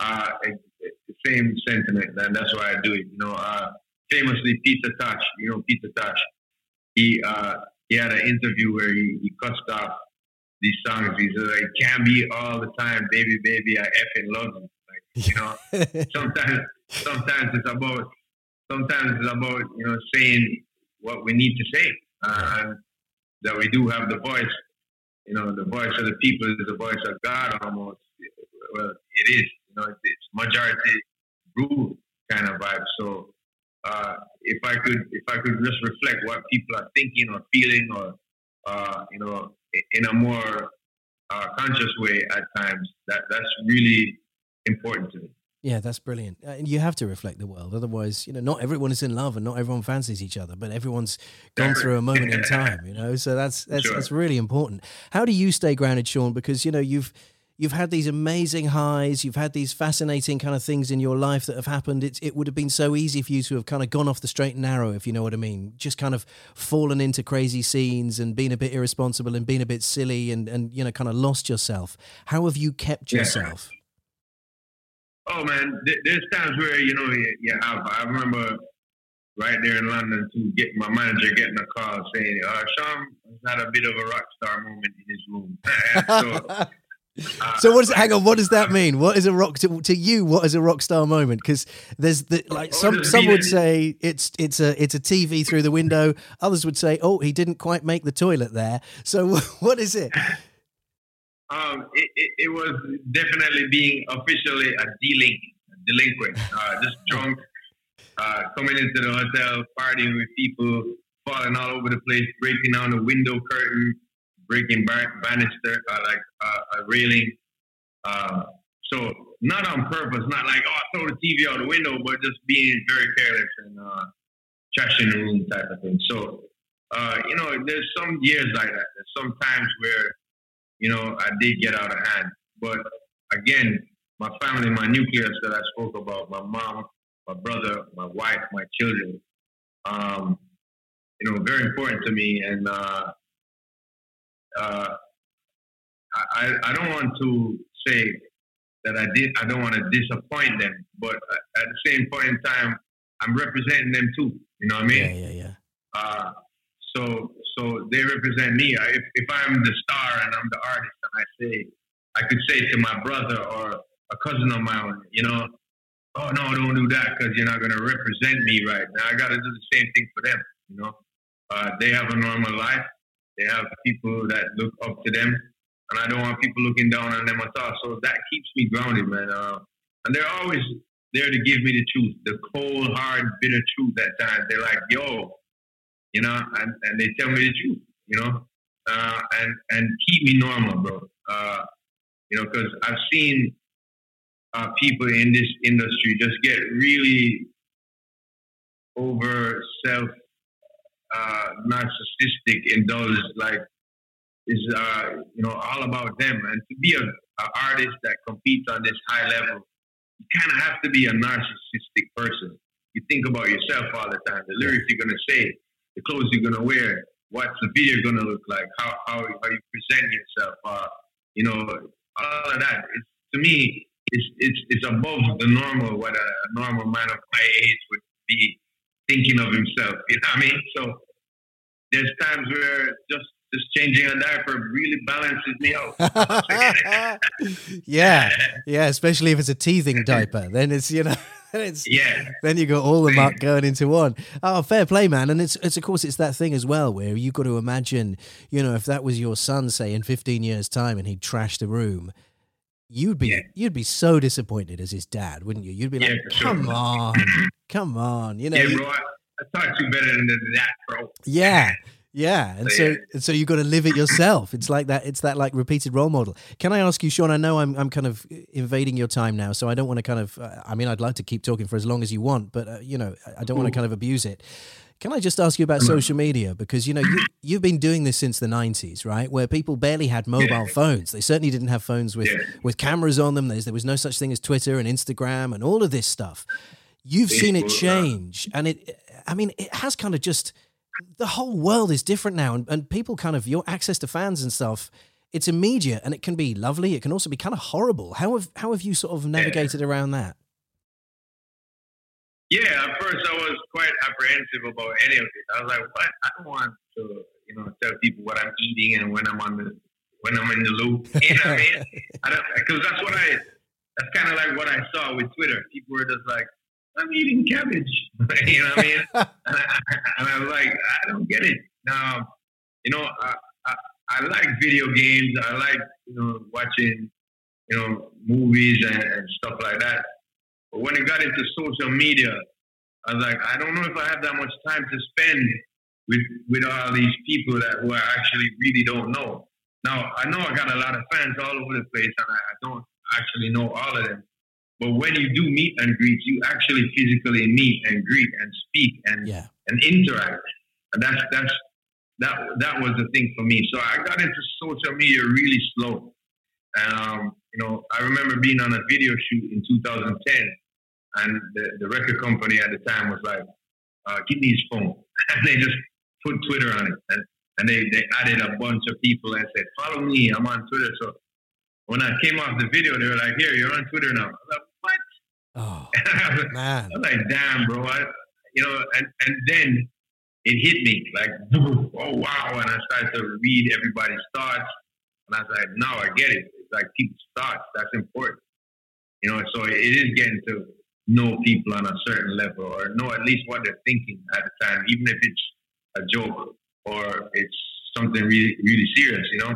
uh, it, it- the same sentiment, and that's why I do it. You know, uh, famously Peter Tosh. You know, Peter Tosh. He uh, he had an interview where he, he cussed off these songs. He said, "It can't be all the time, baby, baby. I effing love you." Like, you know, sometimes sometimes it's about sometimes it's about you know saying what we need to say, uh, and that we do have the voice you know, the voice of the people is the voice of God almost. Well, it is, you know, it's majority rule kind of vibe. So, uh, if I could, if I could just reflect what people are thinking or feeling, or uh, you know, in a more uh, conscious way at times, that that's really important to me. Yeah, that's brilliant. Uh, And you have to reflect the world. Otherwise, you know, not everyone is in love and not everyone fancies each other, but everyone's gone through a moment in time, you know. So that's that's Sure. that's really important. How do you stay grounded, Sean? Because, you know, you've you've had these amazing highs, you've had these fascinating kind of things in your life that have happened. It's it would have been so easy for you to have kind of gone off the straight and narrow, if you know what I mean. Just kind of fallen into crazy scenes and been a bit irresponsible and been a bit silly and, and you know, kind of lost yourself. How have you kept Yeah. yourself? Oh man, there's times where you know you, you have. I remember right there in London to get my manager getting a call saying, uh, "Sean has had a bit of a rock star moment in his room." so, So what is? Hang on. What does that mean? What is a rock to, to you? What is a rock star moment? Because there's the like some some would say it's it's a it's a TV through the window. Others would say, oh, he didn't quite make the toilet there. So what is it? um, it, it, it was definitely being officially a delinquent, uh, just drunk, uh, coming into the hotel, partying with people, falling all over the place, breaking down the window curtain, breaking bar- banister, uh, like uh, a railing. Uh, so not on purpose, not like oh I throw the TV out the window, but just being very careless and uh, trashing the room type of thing. So uh, you know, there's some years like that. There's some times where you know I did get out of hand, but again, my family, my nucleus that I spoke about, my mom, my brother, my wife, my children, um, you know, very important to me, and uh, uh, I, I don't want to say that I did. I don't want to disappoint them, but at the same point in time, I'm representing them too. You know what I mean? Yeah, yeah, yeah. Uh, so so they represent me. I- If, if I'm the star and I'm the artist, and I say, I could say to my brother or a cousin of mine, you know, oh no, don't do that because you're not going to represent me right. Now I got to do the same thing for them. You know, uh, they have a normal life. They have people that look up to them, and I don't want people looking down on them at all. So that keeps me grounded, man. Uh, and they're always there to give me the truth, the cold, hard, bitter truth. At times, they're like, "Yo, you know," and, and they tell me the truth, you know, uh, and and keep me normal, bro. Uh, you know, because I've seen uh, people in this industry just get really over self uh, narcissistic, those like is uh, you know all about them. And to be a, a artist that competes on this high level, you kind of have to be a narcissistic person. You think about yourself all the time. The lyrics you're gonna say, the clothes you're gonna wear, what's the video gonna look like, how how, how you present yourself, uh, you know, all of that. It's, to me, it's, it's it's above the normal what a normal man of my age would be thinking of himself. You know what I mean? So there's times where just just changing a diaper really balances me out. yeah, yeah. Especially if it's a teething diaper, then it's you know it's, Yeah. Then you got all the muck going into one. Oh, fair play, man. And it's it's of course it's that thing as well where you've got to imagine, you know, if that was your son, say in fifteen years' time, and he'd trashed the room, you'd be Yeah. you'd be so disappointed as his dad, wouldn't you? You'd be like, Yeah, sure. come on, come on, you know, Yeah, bro. I, taught you better than that, bro. yeah. Yeah, and so Yeah. and so you've got to live it yourself. It's like that. It's that like repeated role model. Can I ask you, Sean? I know I'm I'm kind of invading your time now, so I don't want to kind of. Uh, I mean, I'd like to keep talking for as long as you want, but uh, you know, I don't want to kind of abuse it. Can I just ask you about social media because you know you you've been doing this since the '90s, right? Where people barely had mobile phones. They certainly didn't have phones with Yeah. with cameras on them. There's, there was no such thing as Twitter and Instagram and all of this stuff. You've seen it yeah. Uh, change, and it. I mean, it has kind of just the whole world is different now and, and people kind of your access to fans and stuff it's immediate and it can be lovely it can also be kind of horrible how have how have you sort of navigated around that Yeah, at first I was quite apprehensive about any of it. I was like, what? I don't want to, you know, tell people what I'm eating and when I'm on the when I'm in the loop. You know what I mean? Because that's what I that's kind of like what I saw with Twitter. People were just like, I'm eating cabbage. you know what I mean? and, I, and I was like, I don't get it. Now, you know, I, I, I like video games. I like, you know, watching, you know, movies and, and stuff like that. But when it got into social media, I was like, I don't know if I have that much time to spend with with all these people that who I actually really don't know. Now I know I got a lot of fans all over the place, and I, I don't actually know all of them. But when you do meet and greet, you actually physically meet and greet and speak and yeah and interact. And that's that's that that was the thing for me. So I got into social media really slow. And um, you know, I remember being on a video shoot in 2010, and the, the record company at the time was like, uh, "Give me his phone," and they just put Twitter on it, and, and they they added a bunch of people and said, "Follow me, I'm on Twitter." So when I came off the video, they were like, "Here, you're on Twitter now." I was like, "What?" oh I was man I'm like, damn, bro. I, you know, and, and then it hit me like, oh, wow. And I started to read everybody's thoughts. And I was like, no, I get it. It's like people's thoughts. That's important. You know, so it is getting to know people on a certain level or know at least what they're thinking at the time, even if it's a joke or it's something really, really serious, you know?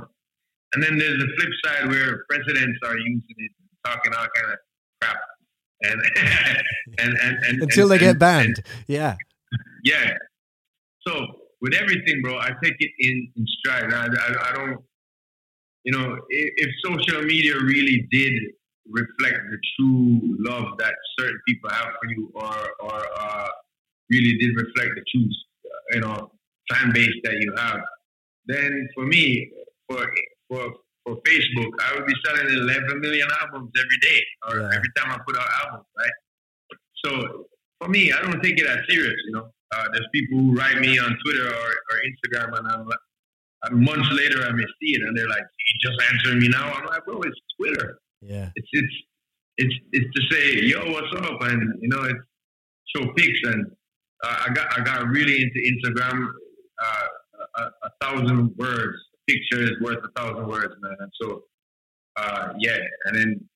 And then there's the flip side where presidents are using it, talking all kind of crap. And, and, and, and until and- they get banned yeah yeah. So with everything, bro, I take it in, in stride. I, I, I don't, you know, if, if social media really did reflect the true love that certain people have for you, or or uh, really did reflect the true, you know, fan base that you have, then for me, for for for Facebook, I would be selling 11 million albums every day, or every time I put out albums, right? So for me, I don't take it as serious, you know. Uh, there's people who write me on Twitter or, or Instagram, and I'm like, months later I may see it, and they're like, "You just answering me now?" I'm like, "Bro, it's Twitter. Yeah It's it's it's it's to say, yo, what's up?" And you know, it's show pics, and uh, I got I got really into Instagram. Uh, a, a thousand words, a picture is worth a thousand words, man. And so, uh, yeah, and then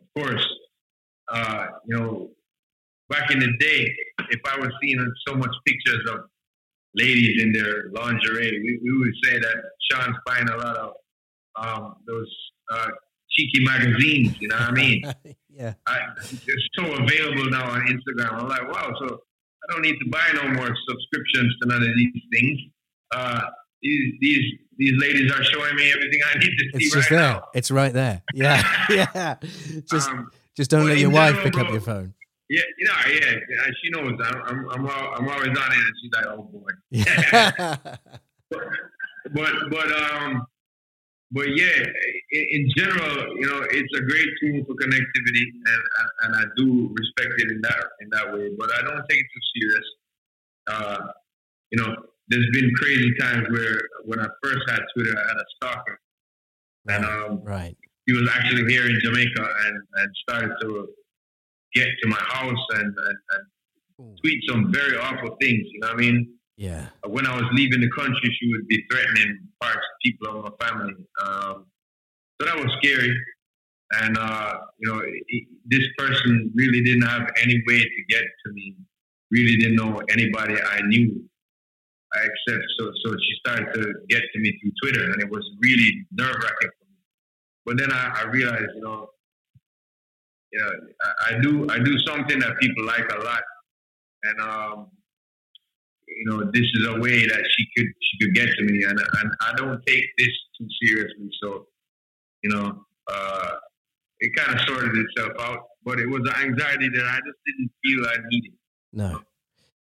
of course, uh, you know, back in the day, if I was seeing so much pictures of ladies in their lingerie, we, we would say that Sean's buying a lot of um, those uh, cheeky magazines. You know what I mean? yeah I, it's so available now on Instagram. I'm like, wow, so I don't need to buy no more subscriptions to none of these things. Uh, these these these ladies are showing me everything I need to see it's right just there now. it's right there yeah yeah just Um, just don't well, let your wife pick up your phone yeah, you know, yeah, she knows. I'm, I'm, I'm, I'm always on it, and she's like, "Oh boy." yeah but but um but yeah in, in general you know it's a great tool for connectivity and and I do respect it in that in that way but I don't take it too serious. Uh you know there's been crazy times where when I first had Twitter I had a stalker. And um right. he was actually here in Jamaica and and started to get to my house and and, and tweet some very awful things you know what I mean yeah when I was leaving the country, she would be threatening parts, people of my family. Um, so that was scary. and uh, you know, it, this person really didn't have any way to get to me. Really didn't know anybody I knew. I except so, so she started to get to me through Twitter, and it was really nerve wracking for me. But then I, I realized, you know, know, I, I do I do something that people like a lot, and um, you know, this is a way that she could she could get to me, and and I don't take this too seriously. So, you know, uh, it kind of sorted itself out, but it was an anxiety that I just didn't feel I needed. No.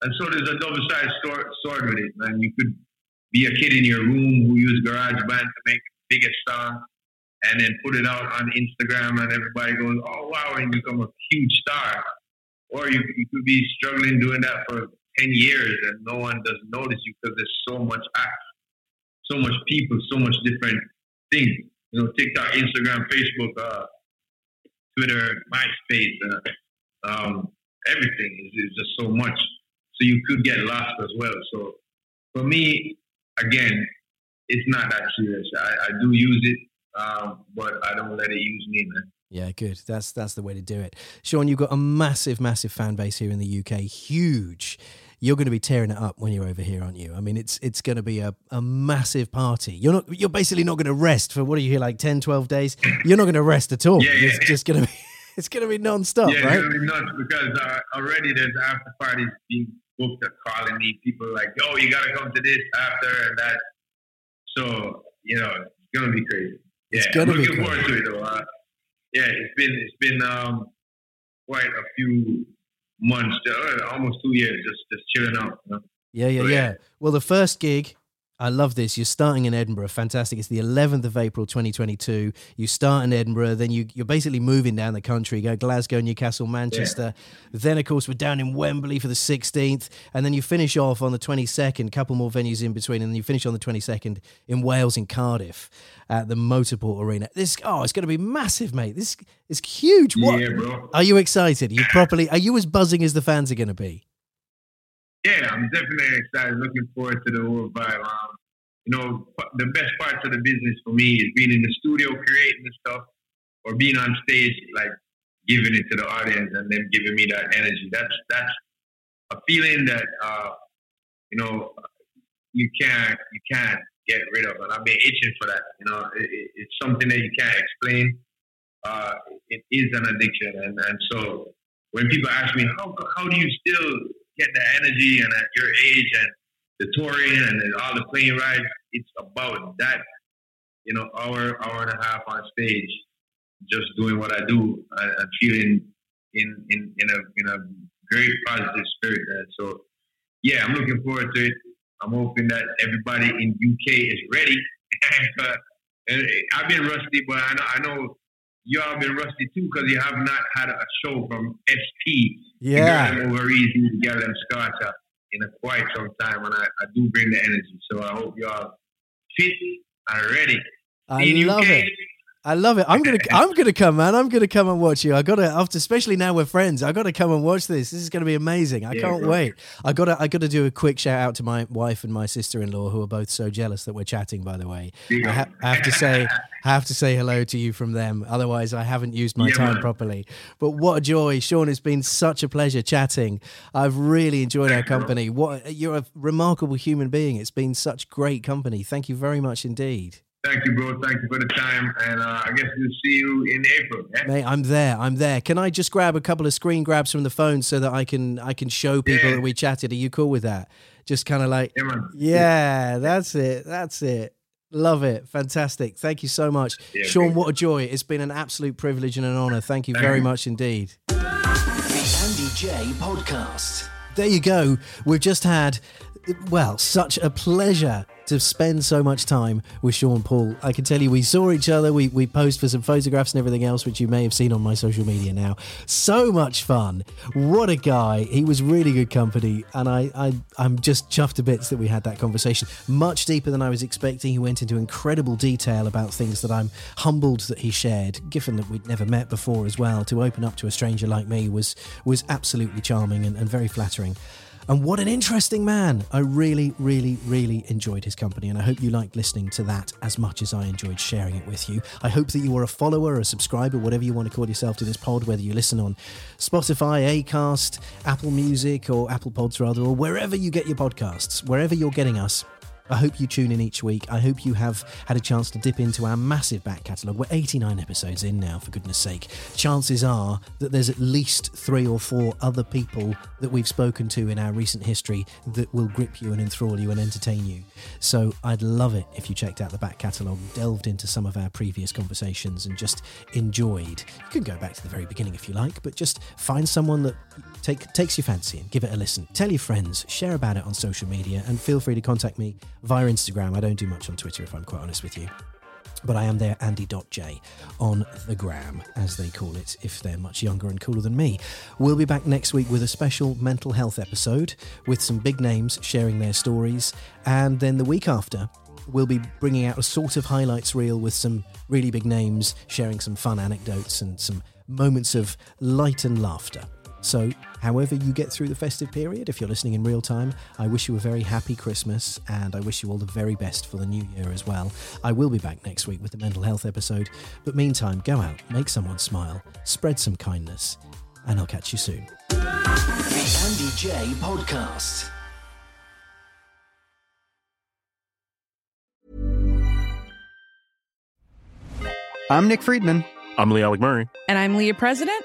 And so there's a double-sided sword, sword with it, man. You could be a kid in your room who used GarageBand to make the biggest song, and then put it out on Instagram, and everybody goes, "Oh wow!" and you become a huge star. Or you, you could be struggling doing that for ten years, and no one doesn't notice you because there's so much act, so much people, so much different things. You know, TikTok, Instagram, Facebook, uh, Twitter, MySpace, uh, um, everything is, is just so much. So you could get lost as well. So for me, again, it's not that serious. I, I do use it, um, but I don't let it use me, man. Yeah, good. That's that's the way to do it. Sean, you've got a massive, massive fan base here in the UK. Huge. You're going to be tearing it up when you're over here, aren't you? I mean, it's it's going to be a, a massive party. You're not you're basically not going to rest for what are you here like 10, 12 days? You're not going to rest at all. Yeah, yeah, it's just going to be it's going to be non-stop, yeah, right? be nuts because uh, already there's after parties being booked at calling me. People are like, "Yo, you gotta come to this after and that." So you know, it's gonna be crazy. Yeah, It's gonna I'm be looking crazy. forward to it though. Uh, yeah, it's been it's been um, quite a few months, uh, almost two years, just just chilling out. You know? Yeah, yeah, So, yeah. yeah. Well, the first gig, I love this. You're starting in Edinburgh. Fantastic. It's the 11th of April, 2022. You start in Edinburgh, then you, you're basically moving down the country. You go Glasgow, Newcastle, Manchester. Then, of course, we're down in Wembley for the 16th. And then you finish off on the 22nd, A couple more venues in between. And then you finish on the 22nd in Wales, in Cardiff, at the Motorpoint Arena. This, oh, it's going to be massive, mate. This is huge. What? Yeah, bro. Are you excited? Are you properly, are you as buzzing as the fans are going to be? Yeah, I'm definitely excited. Looking forward to the whole vibe. Um, you know, the best parts of the business for me is being in the studio creating the stuff, or being on stage, like giving it to the audience and then giving me that energy. That's that's a feeling that uh, you know you can't you can't get rid of, and I've been itching for that. You know, it, it, it's something that you can't explain. Uh, it is an addiction, and, and so when people ask me how how do you still get the energy and at your age and the touring and all the plane rides, it's about that. You know, hour hour and a half on stage, just doing what I do and, and feeling in in in a in a great positive spirit. And so, yeah, I'm looking forward to it. I'm hoping that everybody in UK is ready. I've been rusty, but I know, I know you all been rusty too because you have not had a show from SP. Yeah. Over easy, Them Scotch up in a quite some time, and I, I do bring the energy. So I hope y'all fit and ready. I In love UK, it. I love it. I'm gonna, I'm gonna come, man. I'm gonna come and watch you. I gotta, after, especially now we're friends. I gotta come and watch this. This is gonna be amazing. I Yeah, can't bro. wait. I gotta, I gotta do a quick shout out to my wife and my sister-in-law, who are both so jealous that we're chatting. By the way, you I, ha- I have to say, I have to say hello to you from them. Otherwise, I haven't used my Yeah, time man. properly. But what a joy, Sean! It's been such a pleasure chatting. I've really enjoyed our Thank you, bro. company. What you're a remarkable human being. It's been such great company. Thank you very much indeed. Thank you, bro. Thank you for the time, and uh, I guess we'll see you in April. Yeah? Mate, I'm there. I'm there. Can I just grab a couple of screen grabs from the phone so that I can I can show people Yeah. that we chatted? Are you cool with that? Just kind of like, Yeah, yeah, that's it. That's it. Love it. Fantastic. Thank you so much. Yeah, Sean, mate. what a joy. It's been an absolute privilege and an honor. Thank you Thank very you. much indeed. The Andy Jaye Podcast. There you go. We've just had, well, such a pleasure to spend so much time with Sean Paul. I can tell you, we saw each other. We, we posed for some photographs and everything else, which you may have seen on my social media now. So much fun. What a guy. He was really good company. And I, I, I'm just chuffed to bits that we had that conversation. Much deeper than I was expecting. He went into incredible detail about things that I'm humbled that he shared, given that we'd never met before as well. To open up to a stranger like me was, was absolutely charming and, and very flattering. And what an interesting man. I really, really, really enjoyed his company, and I hope you liked listening to that as much as I enjoyed sharing it with you. I hope that you are a follower, a subscriber, whatever you want to call yourself to this pod, whether you listen on Spotify, Acast, Apple Music, or Apple Pods, rather, or wherever you get your podcasts, wherever you're getting us. I hope you tune in each week. I hope you have had a chance to dip into our massive back catalogue. We're 89 episodes in now, for goodness sake. Chances are that there's at least three or four other people that we've spoken to in our recent history that will grip you and enthrall you and entertain you. So I'd love it if you checked out the back catalogue, delved into some of our previous conversations, and just enjoyed. You can go back to the very beginning if you like, but just find someone that take, takes your fancy and give it a listen. Tell your friends, share about it on social media, and feel free to contact me via Instagram. I don't do much on Twitter, if I'm quite honest with you. But I am there, Andy.j, on the gram, as they call it, if they're much younger and cooler than me. We'll be back next week with a special mental health episode with some big names sharing their stories. And then the week after, we'll be bringing out a sort of highlights reel with some really big names sharing some fun anecdotes and some moments of light and laughter. So, however you get through the festive period, if you're listening in real time, I wish you a very happy Christmas and I wish you all the very best for the new year as well. I will be back next week with the mental health episode, but meantime, go out, make someone smile, spread some kindness, and I'll catch you soon. The Andy Jaye Podcast. I'm Nick Friedman. I'm Lee Alec Murray. And I'm Leah President,